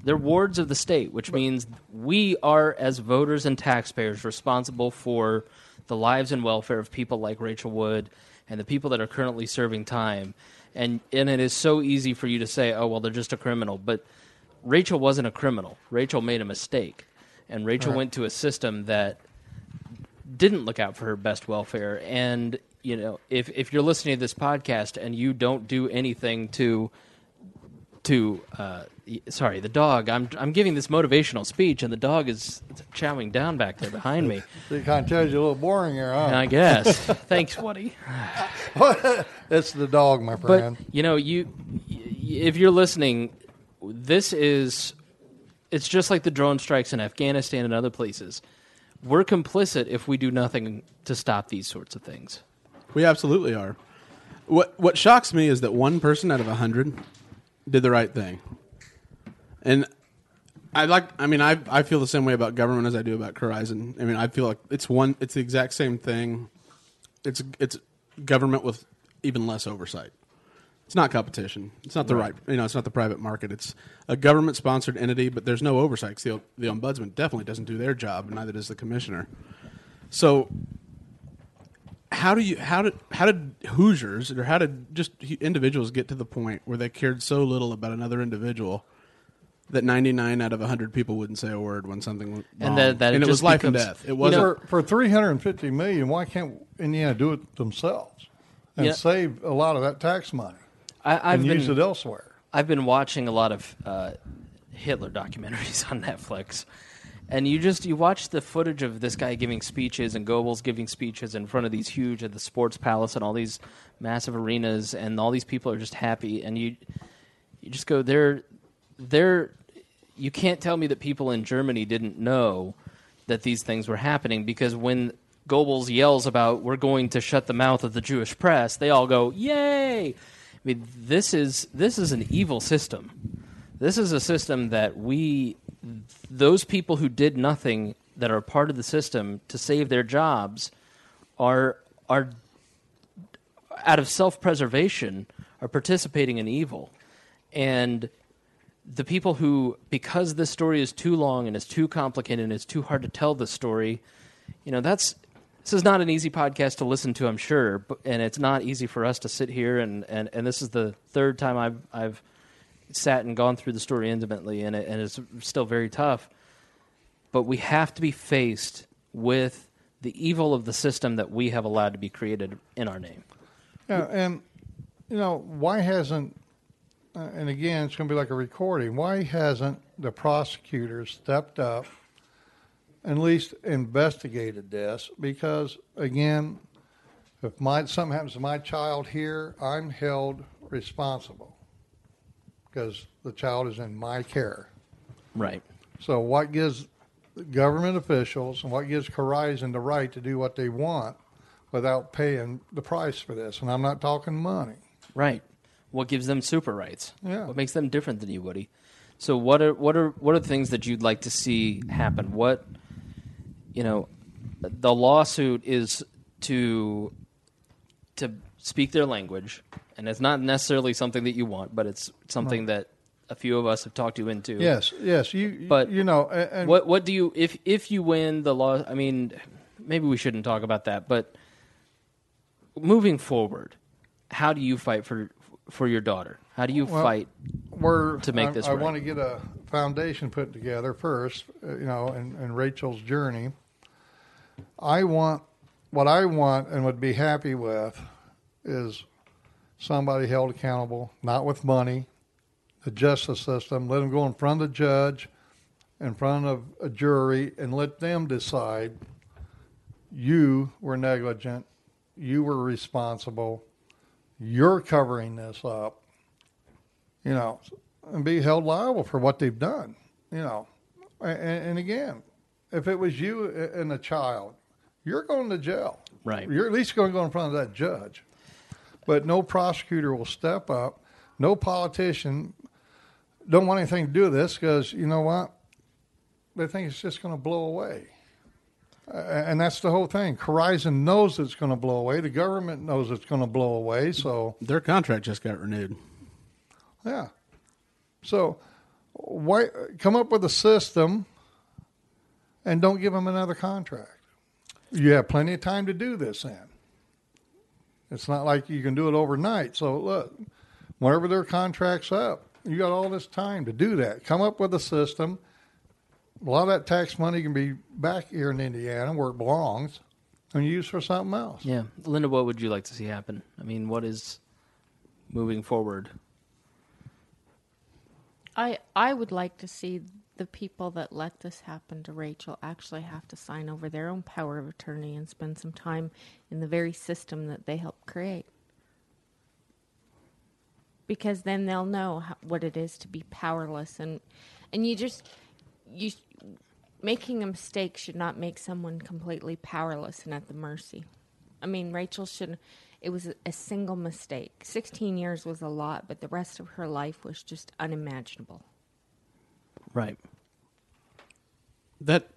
They're wards of the state, which means we are, as voters and taxpayers, responsible for the lives and welfare of people like Rachel Wood and the people that are currently serving time. And and it is so easy for you to say, "Oh, well, they're just a criminal," but Rachel wasn't a criminal. Rachel made a mistake, and Rachel went to a system that didn't look out for her best welfare. And you know, if if you're listening to this podcast and you don't do anything to to uh, sorry, the dog. I'm I'm giving this motivational speech, and the dog is chowing down back there behind me. [laughs] It kind of tells you a little boring here, huh? I guess. [laughs] Thanks, Woody. [laughs] it's the dog, my friend. But friend. you know, you if you're listening, this is it's just like the drone strikes in Afghanistan and other places. We're complicit if we do nothing to stop these sorts of things. We absolutely are. What what shocks me is that one person out of a hundred did the right thing, and I like. I mean, I I feel the same way about government as I do about Corizon. I mean, I feel like it's one. It's the exact same thing. It's it's government with even less oversight. It's not competition. It's not the right. You know, it's not the private market. It's a government sponsored entity, but there's no oversight. 'cause The the ombudsman definitely doesn't do their job, and neither does the commissioner. So how do you how did how did Hoosiers or how did just individuals get to the point where they cared so little about another individual that 99 out of 100 people wouldn't say a word when something went wrong. And that- that it and it was just life and death. It wasn't know- for for 350 million, why can't Indiana do it themselves and Yeah. save a lot of that tax money I, I've and been use it elsewhere? I've been watching a lot of uh, Hitler documentaries [laughs] on Netflix, and you just you watch the footage of this guy giving speeches and Goebbels giving speeches in front of these huge at the sports palace and all these massive arenas, and all these people are just happy, and you you just go they're they're you can't tell me that people in Germany didn't know that these things were happening because when Goebbels yells about we're going to shut the mouth of the Jewish press, they all go yay. I mean, this is this is an evil system. This is a system that we, those people who did nothing that are part of the system to save their jobs, are are out of self-preservation are participating in evil, and the people who, because this story is too long and it's too complicated and it's too hard to tell the story, you know, that's this is not an easy podcast to listen to, I'm sure, but, and it's not easy for us to sit here and, and, and this is the third time I've I've sat and gone through the story intimately, and it, and it's still very tough. But we have to be faced with the evil of the system that we have allowed to be created in our name. Yeah, and you know why hasn't? Uh, and again, it's going to be like a recording. Why hasn't the prosecutor stepped up, and at least investigated this? Because again, if my something happens to my child here, I'm held responsible because the child is in my care. Right. So what gives government officials and what gives Corizon the right to do what they want without paying the price for this? And I'm not talking money. Right. What gives them super rights? Yeah. What makes them different than you, Woody? So what are what are what are things that you'd like to see happen? What you know, the lawsuit is to to speak their language, and it's not necessarily something that you want, but it's something that a few of us have talked you into. Yes, yes. You, But you know, and What what do you if if you win the law? I mean, maybe we shouldn't talk about that, but moving forward, how do you fight for for your daughter? How do you Well, fight? we're to make I, this I right. want to get a foundation put together first, uh, you know, in, in Rachel's journey. I want what I want and would be happy with is somebody held accountable, not with money, the justice system. Let them go in front of the judge, in front of a jury, and let them decide. You were negligent. You were responsible. You're covering this up you know, and be held liable for what they've done, you know. And, and again, if it was you and a child, you're going to jail. Right. You're at least going to go in front of that judge. But no prosecutor will step up. No politician don't want anything to do with this because you know what? They think it's just going to blow away. Uh, and that's the whole thing. Corizon knows it's going to blow away. The government knows it's going to blow away. So Their contract just got renewed. yeah. So why come up with a system and don't give them another contract? You have plenty of time to do this then. It's not like you can do it overnight. So look, whenever their contract's up, you got all this time to do that. Come up with a system. A lot of that tax money can be back here in Indiana where it belongs and used for something else. Yeah, Linda, what would you like to see happen? I mean, what is moving forward? I I would like to see the people that let this happen to Rachel actually have to sign over their own power of attorney and spend some time in the very system that they helped create. Because then they'll know how, what it is to be powerless and and you just you making a mistake should not make someone completely powerless and at the mercy. I mean, Rachel should. It was a, a single mistake. Sixteen years was a lot, but the rest of her life was just unimaginable. Right. That,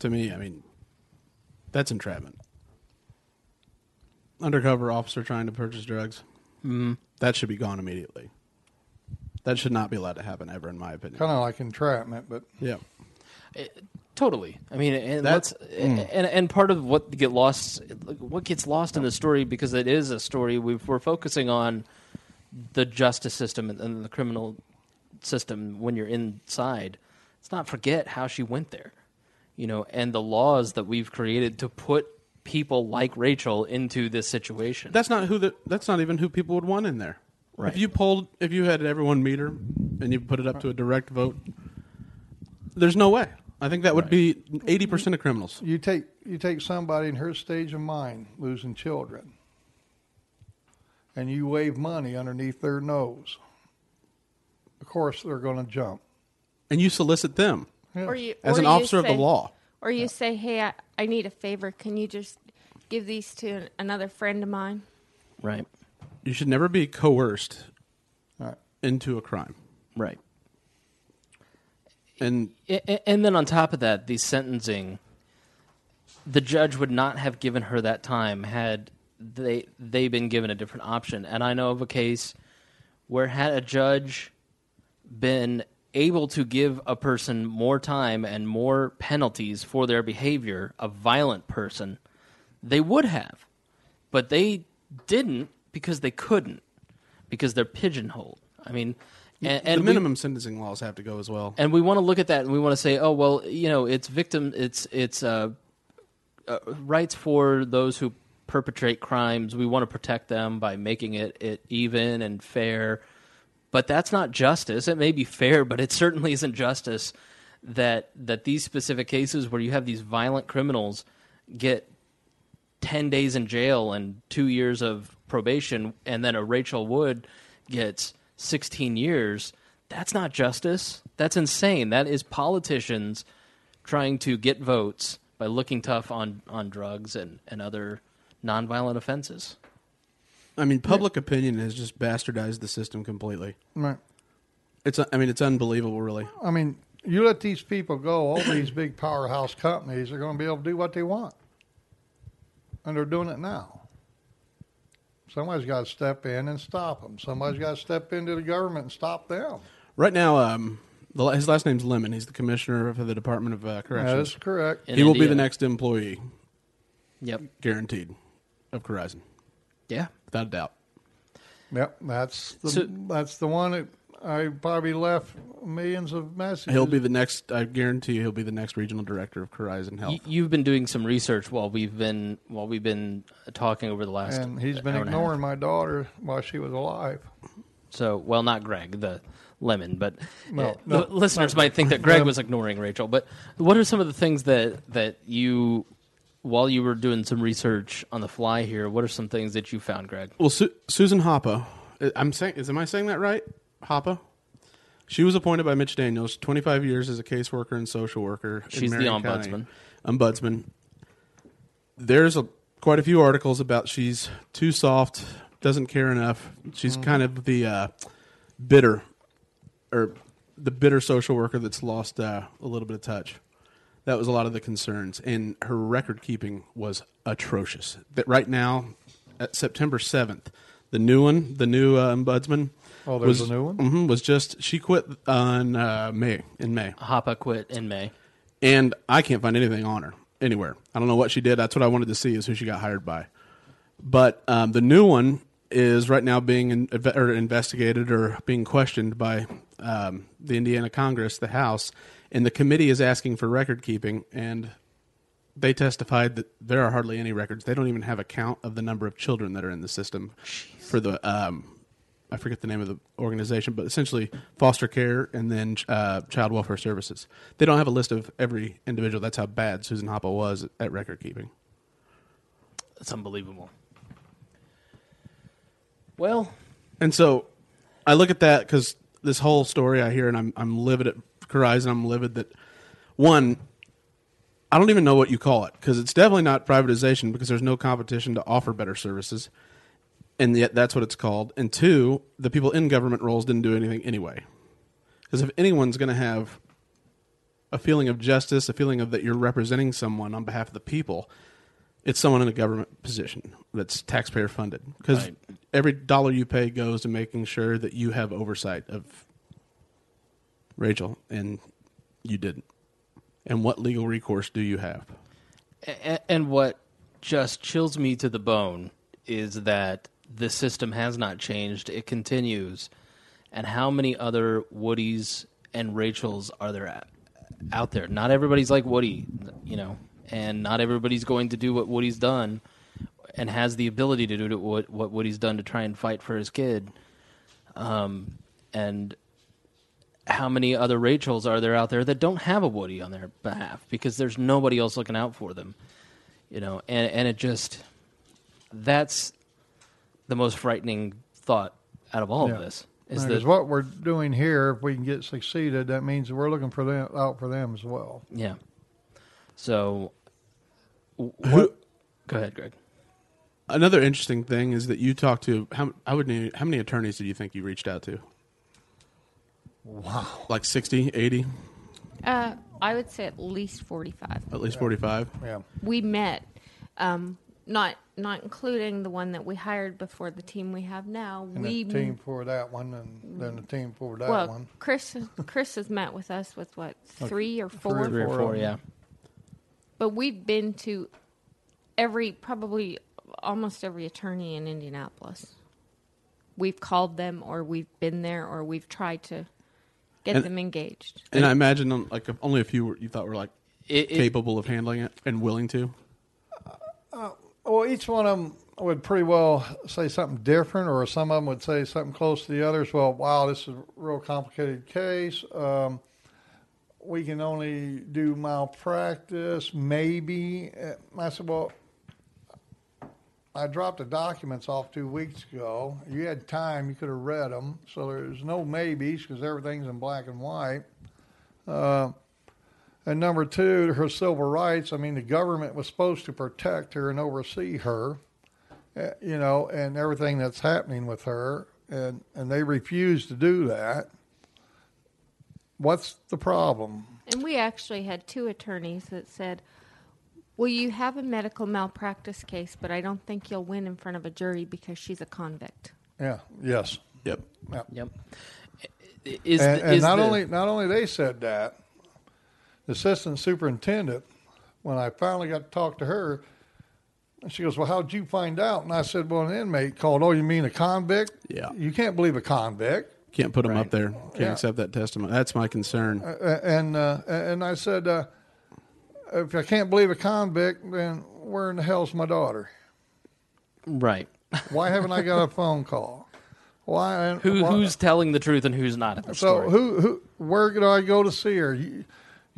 to me, I mean, that's entrapment. Undercover officer trying to purchase drugs. Mm-hmm. That should be gone immediately. That should not be allowed to happen ever, in my opinion. Kind of like entrapment, but Yeah. Eh, totally. I mean, and That's- let's eh, hmm. and and part of what get lost, what gets lost in the story because it is a story. we we're focusing on the justice system and, and the criminal system when you're inside. Let's not forget how she went there, you know, and the laws that we've created to put people like Rachel into this situation. That's not who the. That's not even who people would want in there. Right. If you polled, if you had everyone meet her, and you put it up to a direct vote, there's no way. I think that would be eighty percent of criminals. you take you take somebody in her stage of mind losing children and you wave money underneath their nose of course they're going to jump And you solicit them Yeah. Or you, as or an you officer of the law. Or you say, "Hey, I, I need a favor. Can you just give these to another friend of mine?" right. You should never be coerced uh, Right. into a crime. Right. And A- a- And then on top of that, the sentencing, the judge would not have given her that time had they they been given a different option. And I know of a case where had a judge been able to give a person more time and more penalties for their behavior, a violent person, they would have. But they didn't because they couldn't, because they're pigeonholed. I mean, and, and the we- minimum sentencing laws have to go as well. and we want to look at that and we want to say, oh well, you know, it's victim, it's it's uh, uh, rights for those who perpetrate crimes. We want to protect them by making it, it even and fair. But that's not justice. It may be fair, but it certainly isn't justice that that these specific cases where you have these violent criminals get 10 days in jail and 2 years of probation and then a Rachel Wood gets 16 years. That's not justice. That's insane. That is politicians trying to get votes by looking tough on, on drugs and, and other nonviolent offenses. I mean, public opinion has just bastardized the system completely. Right. It's, I mean, it's unbelievable, really. I mean, you let these people go, all these big powerhouse companies are going to be able to do what they want. And they're doing it now. Somebody's got to step in and stop them. Somebody's got to step into the government and stop them. Right now, um, the, his last name's Lemon. He's the commissioner of the Department of uh, Corrections. is correct. In he will be the next employee, Yep. guaranteed, of Corizon, Yeah. without a doubt. Yep, that's the So- that's the one that I probably left millions of messages. He'll be the next. I guarantee you, he'll be the next regional director of Corizon Health. You, you've been doing some research while we've been while we've been talking over the last. and he's been hour and ignoring my daughter while she was alive. So, well, not Greg, the lemon, but No, uh, no, the listeners might think that Greg was ignoring Rachel. But what are some of the things that that you, while you were doing some research on the fly here, what are some things that you found, Greg? Well, Su- Susan Hoppe, uh, I'm saying, is am I saying that right? Hoppe. She was appointed by Mitch Daniels, 25 years as a caseworker and social worker. in She's the Marion County. ombudsman. Ombudsman. There's a quite a few articles about she's too soft, doesn't care enough. She's kind of the uh, bitter, or the bitter social worker that's lost uh, a little bit of touch. That was a lot of the concerns, and her record keeping was atrocious. That right now, at September seventh, the new one, the new uh, ombudsman. Oh, there's was, a new one? Mm-hmm, was just she quit on uh, May in May, Hoppe quit in May. and I can't find anything on her anywhere. I don't know what she did. That's what I wanted to see is who she got hired by. But um, the new one is right now being in, or investigated or being questioned by um, the Indiana Congress, the House, and the committee is asking for record keeping. And they testified that there are hardly any records. They don't even have a count of the number of children that are in the system for the. Um, I forget the name of the organization, but essentially foster care and then uh, child welfare services. They don't have a list of every individual. That's how bad Susan Hoppe was at record keeping. That's unbelievable. Well, And so I look at that because this whole story I hear, and I'm I'm livid at Corizon. I'm livid that one, I don't even know what you call it because it's definitely not privatization because there's no competition to offer better services, and yet that's what it's called. And two, the people in government roles didn't do anything anyway. Because if anyone's going to have a feeling of justice, a feeling of that you're representing someone on behalf of the people, it's someone in a government position that's taxpayer funded. Because Right. every dollar you pay goes to making sure that you have oversight of Rachel, and you didn't. And what legal recourse do you have? And what just chills me to the bone is that the system has not changed. It continues. And how many other Woodies and Rachels are there a- out there? Not everybody's like Woody, you know, and not everybody's going to do what Woody's done and has the ability to do what, what Woody's done to try and fight for his kid. Um, and how many other Rachels are there out there that don't have a Woody on their behalf because there's nobody else looking out for them, you know? And and it just that's the most frightening thought out of all Yeah. of this is Because that what we're doing here, if we can get succeeded, that means we're looking for them out for them as well. yeah. So, what? Go ahead, Greg. Another interesting thing is that you talked to how I would name, how many attorneys did you think you reached out to? Wow, like 60, 80, Uh, I would say at least forty-five. at least forty five. Yeah. We met, um, not not including the one that we hired before the team we have now. And we the team for that one, and then the team for that well, one. Chris Chris has met with us with what three or four, Three Three or Four four, yeah. but we've been to every probably almost every attorney in Indianapolis. We've called them, or we've been there, or we've tried to get And- them engaged. And I imagine um, like only a few were- you thought were like It, it, capable of handling it and willing to. Well, each one of them would pretty well say something different, or some of them would say something close to the others. Well, wow, this is a real complicated case. Um, we can only do malpractice, maybe. Uh, I said, well, I dropped the documents off two weeks ago. You had time, you could have read them. So there's no maybes because everything's in black and white. Uh, and number two, her civil rights. I mean, the government was supposed to protect her and oversee her, uh, you know, and everything that's happening with her, and and they refused to do that. What's the problem? And we actually had two attorneys that said, "Well, you have a medical malpractice case, but I don't think you'll win in front of a jury because she's a convict." Yeah. Yes. Yep. Yeah. Yep. Is, and, the- and not the- only not only they said that, the assistant superintendent, when I finally got to talk to her, she goes, "Well, how'd you find out?" And I said, "Well, an inmate called. Oh, you mean a convict? Yeah. You can't believe a convict." Can't put them Right. up there. Can't Yeah. accept that testimony. That's my concern. Uh, and uh, and I said, uh, "If I can't believe a convict, then where in the hell's my daughter? right? Why haven't I got a [laughs] phone call? Why? Who why- who's telling the truth and who's not in the So story? who who where do I go to see her? You,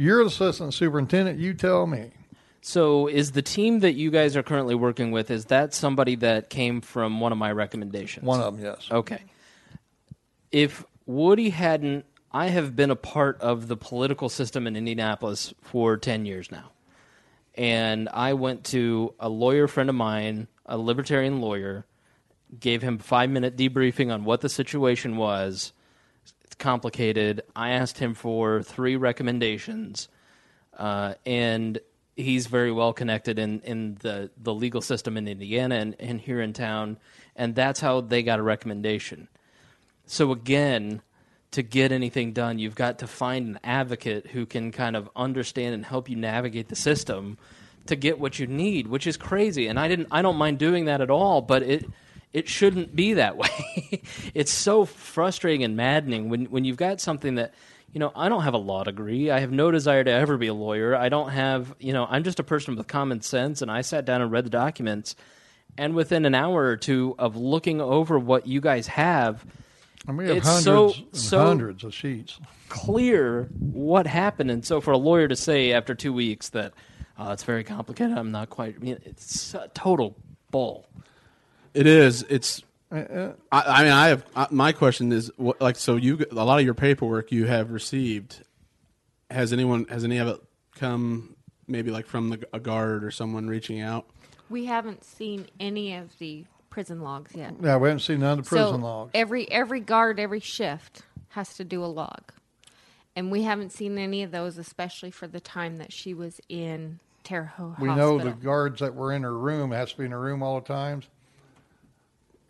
you're the assistant superintendent. You tell me. So is the team that you guys are currently working with is that somebody that came from one of my recommendations? One of them, yes. Okay. If Woody hadn't, I have been a part of the political system in Indianapolis for 10 years now. And I went to a lawyer friend of mine, a libertarian lawyer, gave him five minute debriefing on what the situation was. Complicated. I asked him for three recommendations, uh, and he's very well connected in, in the, the legal system in Indiana and, and here in town, and that's how they got a recommendation. So again, to get anything done, you've got to find an advocate who can kind of understand and help you navigate the system to get what you need, which is crazy. And I didn't I don't mind doing that at all, but it it shouldn't be that way. [laughs] it's so frustrating and maddening when when you've got something that you know, I don't have a law degree. I have no desire to ever be a lawyer. I don't have, you know, I'm just a person with common sense and I sat down and read the documents and within an hour or two of looking over what you guys have, And we have It's hundreds so- so- hundreds of sheets. clear what happened. And so for a lawyer to say after two weeks that uh, it's very complicated, I'm not quite, I mean, it's a total bull. It is. It's. Uh, I, I mean, I have. I, my question is, what, like, so you a lot of your paperwork you have received. Has anyone? Has any of it come? Maybe like from the, a guard or someone reaching out. We haven't seen any of the prison logs yet. Yeah, we haven't seen none of the prison so logs. every every guard, every shift has to do a log, and we haven't seen any of those, especially for the time that she was in Terre Haute We Hospital. know the guards that were in her room has to be in her room all the times.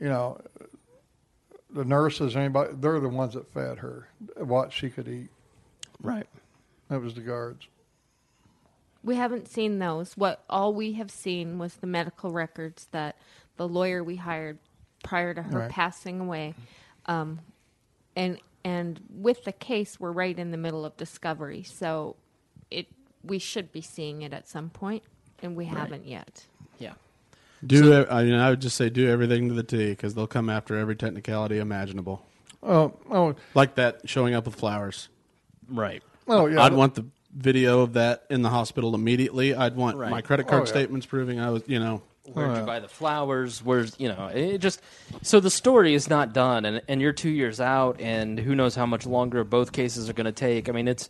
You know, the nurses, anybody, they're the ones that fed her what she could eat. Right. That was the guards. We haven't seen those. What all we have seen was the medical records that the lawyer we hired prior to her Right. passing away, um, and and with the case, we're right in the middle of discovery, so it we should be seeing it at some point, and we haven't yet. Yeah. Do e- I mean? I would just say do everything to the T because they'll come after every technicality imaginable, Oh, oh, like that showing up with flowers. Right. oh, yeah. I'd want the video of that in the hospital immediately. I'd want Right. my credit card Oh, yeah. statements proving I was, you know, Where'd Oh, you yeah. buy the flowers? Where's you know? It just so the story is not done, and and you're two years out, and who knows how much longer both cases are going to take. I mean, it's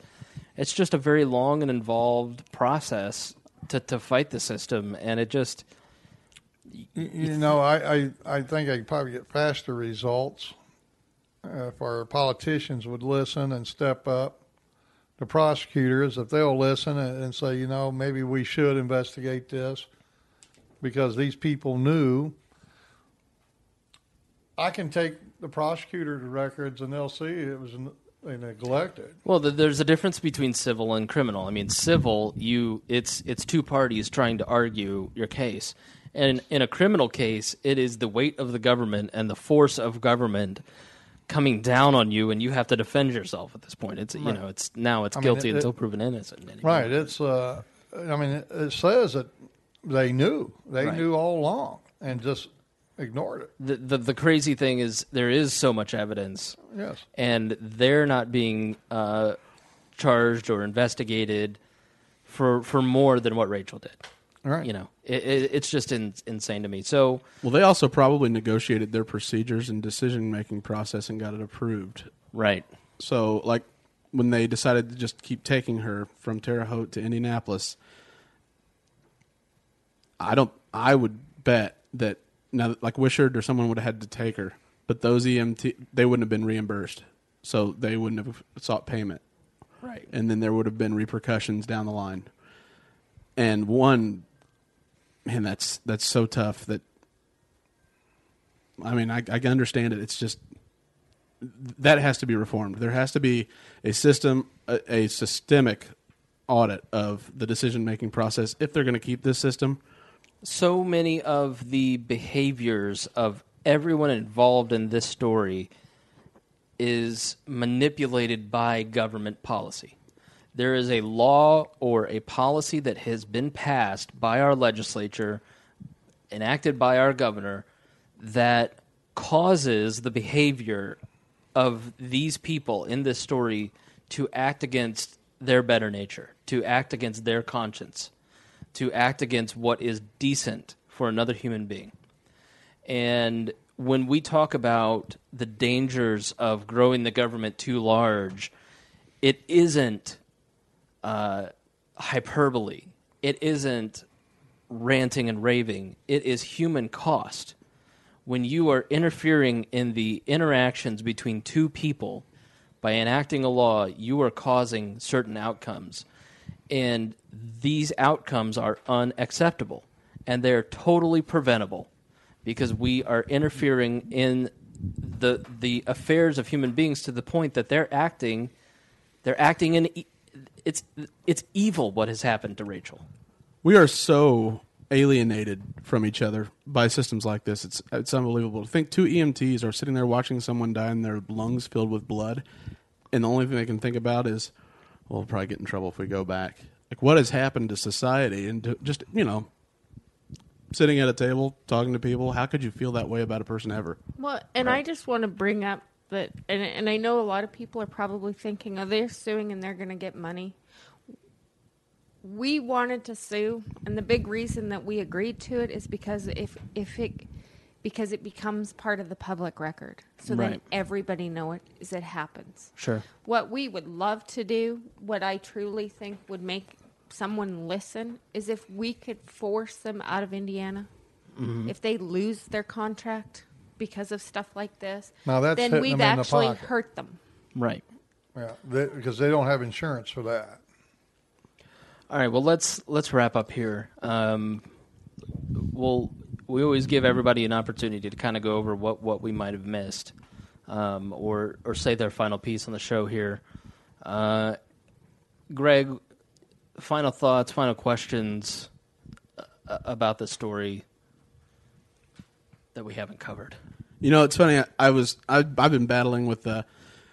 it's just a very long and involved process to to fight the system, and it just You- know, I, I, I think I could probably get faster results uh, if our politicians would listen and step up. The prosecutors, if they'll listen and, and say, you know, maybe we should investigate this because these people knew. I can take the prosecutor's records and they'll see it was they neglected. Well, there's a difference between civil and criminal. I mean, civil, you it's it's two parties trying to argue your case, and in a criminal case, it is the weight of the government and the force of government coming down on you, and you have to defend yourself at this point. It's you know, it's now it's I mean, guilty it- until it- proven innocent. Right. It's. Uh, I mean, it, it says that they knew. They Right. knew all along and just ignored it. The, the the crazy thing is there is so much evidence, Yes. and they're not being uh, charged or investigated for for more than what Rachel did. Right. You know, it, it, it's just in, insane to me. So Well, they also probably negotiated their procedures and decision making process and got it approved. right, So, like when they decided to just keep taking her from Terre Haute to Indianapolis, I don't. I would bet that now, like Wishard or someone would have had to take her, but those EMT they wouldn't have been reimbursed, so they wouldn't have sought payment, right, and then there would have been repercussions down the line. And one, man, that's that's so tough. That I mean, I, I can understand it. It's just that has to be reformed. There has to be a system, a, a systemic audit of the decision making process if they're going to keep this system. so many of the behaviors of everyone involved in this story is manipulated by government policy. There is a law or a policy that has been passed by our legislature, enacted by our governor, that causes the behavior of these people in this story to act against their better nature, to act against their conscience to act against what is decent for another human being. And when we talk about the dangers of growing the government too large, it isn't uh, hyperbole. It isn't ranting and raving. It is human cost. When you are interfering in the interactions between two people by enacting a law, you are causing certain outcomes. And these outcomes are unacceptable. And they're totally preventable because we are interfering in the, the affairs of human beings to the point that they're acting they're acting in it's it's evil what has happened to Rachel. We are so alienated from each other by systems like this. It's it's unbelievable. To think two EMTs are sitting there watching someone die and their lungs filled with blood, and the only thing they can think about is, well, we'll probably get in trouble if we go back. Like what has happened to society and to just you know, sitting at a table talking to people. How could you feel that way about a person ever? Well, and I just want to bring up that, and, and I know a lot of people are probably thinking, oh, they're suing and they're going to get money. We wanted to sue, and the big reason that we agreed to it is because if if it because it becomes part of the public record, so then Right. everybody know it as it happens. Sure. What we would love to do, what I truly think would make someone listen, is if we could force them out of Indiana. Mm-hmm. If they lose their contract because of stuff like this, Now that's then hitting we've them in the actually pocket. hurt them. Right. Yeah, because they don't have insurance for that. All right. Well, let's let's wrap up here. Um, we'll we always give everybody an opportunity to kind of go over what, what we might have missed, um, or or say their final piece on the show here. Uh, Greg, final thoughts, final questions uh, about the story that we haven't covered. You know, it's funny. I, I was I, I've been battling with, uh,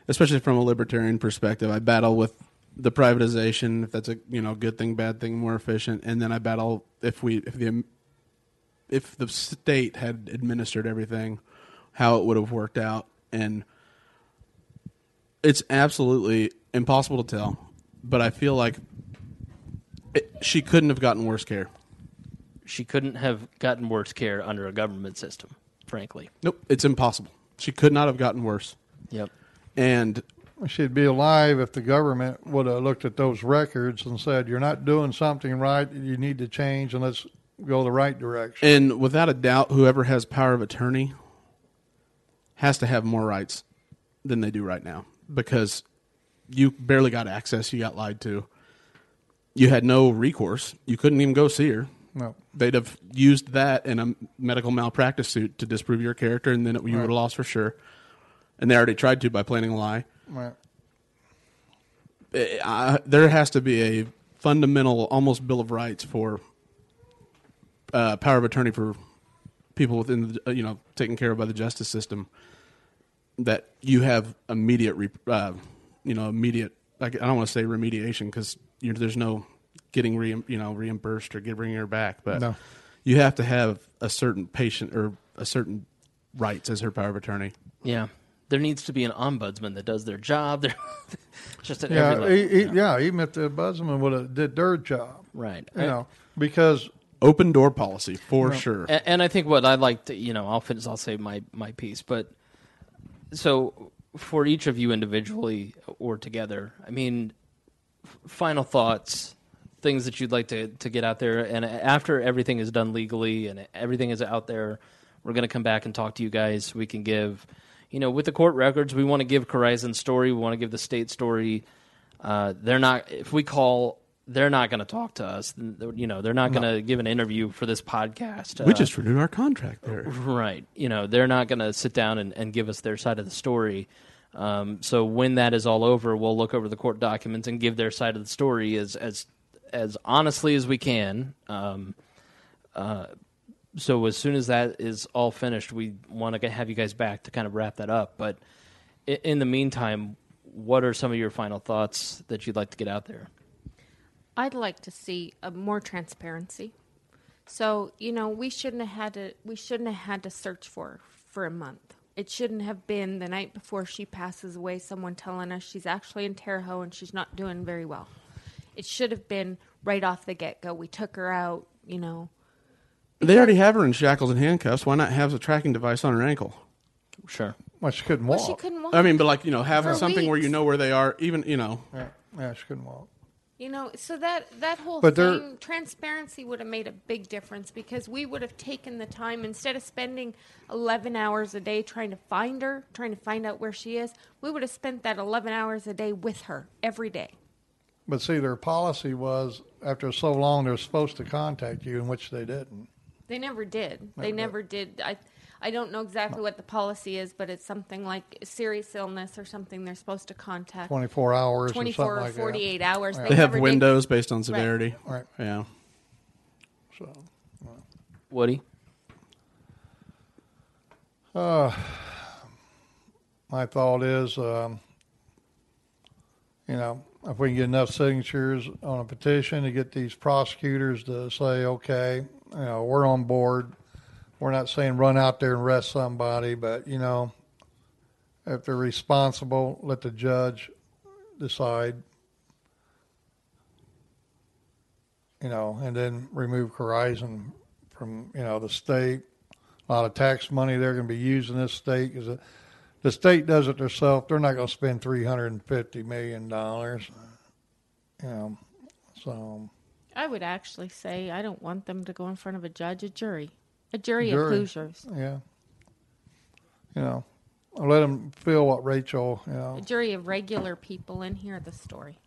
especially from a libertarian perspective. I battle with the privatization, if that's a you know good thing, bad thing, more efficient, and then I battle if we if the if the state had administered everything, how it would have worked out, and it's absolutely impossible to tell. But I feel like it, she couldn't have gotten worse care. She couldn't have gotten worse care under a government system, frankly. Nope, it's impossible. She could not have gotten worse. Yep. And She'd be alive if the government would have looked at those records and said, "You're not doing something right. You need to change, and let's go the right direction." And without a doubt, whoever has power of attorney has to have more rights than they do right now because you barely got access. You got lied to. You had no recourse. You couldn't even go see her. No, They'd have used that in a medical malpractice suit to disprove your character, and then it, you would have lost for sure. And they already tried to by planning a lie. right. Eh, I, there has to be a fundamental, almost bill of rights for uh, power of attorney for people within, the, uh, you know, taken care of by the justice system. That you have immediate, uh, you know, immediate. I I don't want to say remediation because there's no, getting re, you know reimbursed or get, bringing her back, but No. you have to have a certain patient or a certain rights as her power of attorney. Yeah. There needs to be an ombudsman that does their job. [laughs] There, just at every Yeah, level. e- e- yeah. Even if the ombudsman would have did their job, right. you know, because Open door policy for sure. And, and I think what I like to, you know, I'll finish. I'll say my my piece, but so for each of you individually or together, I mean, final thoughts, things that you'd like to to get out there, and after everything is done legally and everything is out there, we're going to come back and talk to you guys. We can give, you know, with the court records, we want to give Corizon's story. We want to give the state story. Uh, they're not. If we call. They're not going to talk to us. You know, they're not going to give an interview for this podcast. we Uh, just renewed our contract there. Right. You know, they're not going to sit down and, and give us their side of the story. Um, so when that is all over, we'll look over the court documents and give their side of the story as as as honestly as we can. Um, uh, so as soon as that is all finished, we want to have you guys back to kind of wrap that up. But in the meantime, what are some of your final thoughts that you'd like to get out there? I'd like to see uh, more transparency. So you know, we shouldn't have had to. We shouldn't have had to search for her for a month. It shouldn't have been the night before she passes away. Someone telling us she's actually in Terre Haute and she's not doing very well. It should have been right off the get go. We took her out. You know, They already have her in shackles and handcuffs. Why not have a tracking device on her ankle? Sure. well, she couldn't walk. well, she couldn't walk. I mean, but like you know, having For something where you know where they are, even you know, yeah, yeah, she couldn't walk. You know, so that that whole But there- thing, transparency would have made a big difference because we would have taken the time instead of spending eleven hours a day trying to find her, trying to find out where she is. We would have spent that eleven hours a day with her every day. But see, their policy was after so long they're supposed to contact you, in which they didn't. They never did. They Never never did. I I don't know exactly what the policy is, but it's something like serious illness or something. They're supposed to contact 24 hours twenty or something four or like forty eight hours. they have never did. windows based on severity. that. Right. Yeah. So, Woody? my thought is, um, you know, if we can get enough signatures on a petition to get these prosecutors to say, okay, you know, we're on board. We're not saying run out there and arrest somebody, but you know, if they're responsible, let the judge decide. You know, and then remove Corizon from you know the state. A lot of tax money they're going to be using this state because the state does it themselves. They're not going to spend three hundred and fifty million dollars. You know, so I would actually say I don't want them to go in front of a judge, a jury, a jury, of Jury. Hoosiers, yeah, you know, I'll let them feel what Rachel. You know, a jury of regular people and hear the story,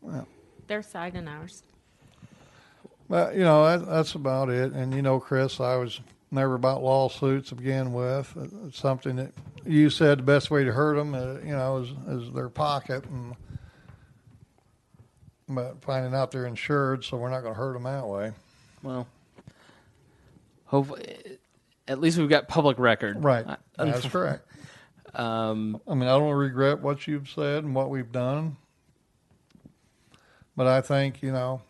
Well. their side and ours. but you know that, that's about it. And you know, Chris, I was never about lawsuits to begin with. It's something that you said the best way to hurt them, uh, you know, is, is their pocket and. But finding out they're insured, so we're not going to hurt them that way. Well, hopefully, at least we've got public record. Right. I- That's correct. Um, I mean, I don't regret what you've said and what we've done, but I think you know,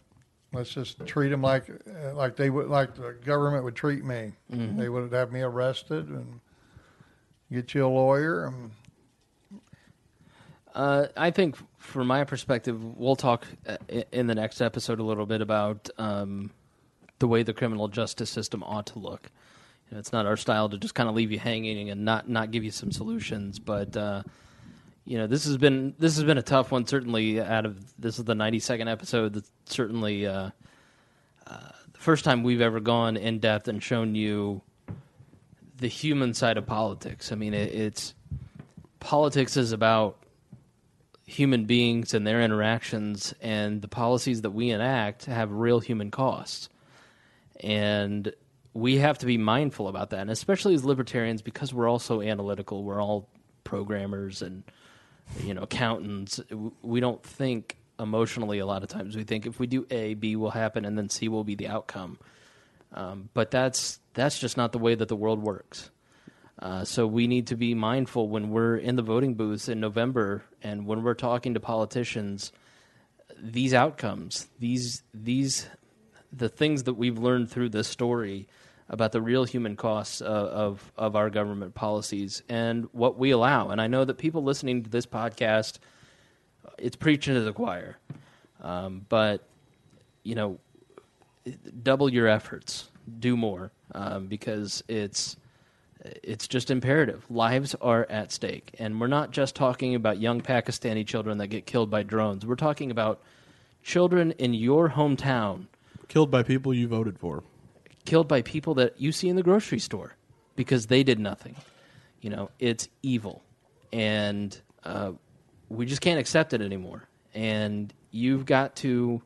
let's just treat them like like they would like the government would treat me. They would have me arrested and get you a lawyer. And uh, I think, from my perspective, we'll talk uh, in the next episode a little bit about um, the way the criminal justice system ought to look. You know, it's not our style to just kind of leave you hanging and not not give you some solutions, but. Uh, you know, this has been this has been a tough one. Certainly, out of this is the ninety second episode. That's certainly uh, uh, the first time we've ever gone in depth and shown you the human side of politics. I mean, it, it's politics is about human beings and their interactions, and the policies that we enact have real human costs. And we have to be mindful about that, and especially as libertarians, because we're all so analytical, we're all programmers and you know accountants. We don't think emotionally a lot of times. We think if we do A, B will happen, and then C will be the outcome. Um, but that's that's just not the way that the world works. Uh, so we need to be mindful when we're in the voting booths in November and when we're talking to politicians. these outcomes, these these the things that we've learned through this story about the real human costs of, of, of our government policies and what we allow. And I know that people listening to this podcast, it's preaching to the choir, um, but you know, double your efforts, do more, um, because it's it's just imperative. Lives are at stake, and we're not just talking about young Pakistani children that get killed by drones. We're talking about children in your hometown Killed by people you voted for. Killed by people that you see in the grocery store because they did nothing. You know, it's evil, and uh, we just can't accept it anymore. And you've got to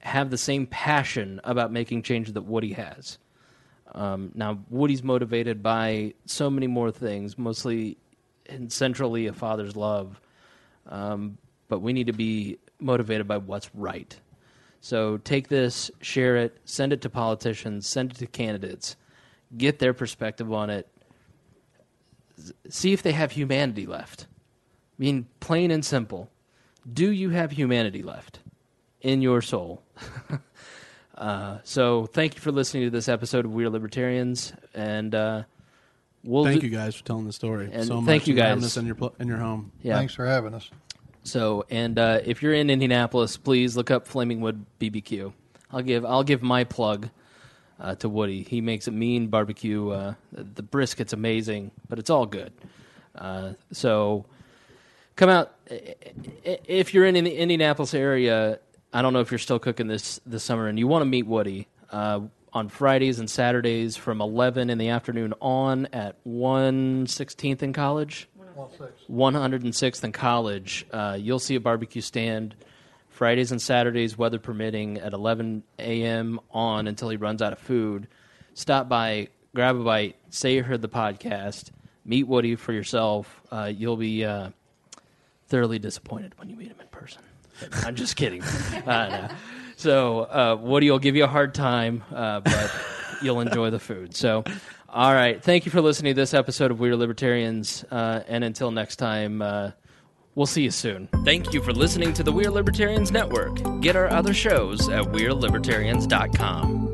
have the same passion about making change that Woody has. Um, now, Woody's motivated by so many more things, mostly and centrally a father's love. Um, but we need to be motivated by what's right. So take this, share it, send it to politicians, send it to candidates, get their perspective on it, see if they have humanity left. I mean, plain and simple. Do you have humanity left in your soul? [laughs] uh, so thank you for listening to this episode of We're Libertarians, and uh, we'll Thank do- you guys for telling the story And so much. thank you and having guys. us in your pl- in your home. Yeah. Thanks for having us. So, and uh, if you're in Indianapolis, please look up Flaming Wood BBQ. I'll give I'll give my plug uh, to Woody. He makes a mean barbecue. Uh, the brisket's amazing, but it's all good. Uh, so, come out if you're in the Indianapolis area. I don't know if you're still cooking this this summer, and you want to meet Woody uh, on Fridays and Saturdays from 11 in the afternoon on at 116th in College. 106th and College, uh, you'll see a barbecue stand Fridays and Saturdays, weather permitting, at 11 a.m. on until he runs out of food. Stop by, grab a bite, say you heard the podcast, meet Woody for yourself. Uh, you'll be uh, thoroughly disappointed when you meet him in person. [laughs] I'm just kidding. [laughs] No. So uh, Woody will give you a hard time, uh, but you'll enjoy the food. So, all right. Thank you for listening to this episode of Weird Libertarians. Uh, and until next time, uh, we'll see you soon. Thank you for listening to the Weird Libertarians Network. Get our other shows at WeirdLibertarians.com.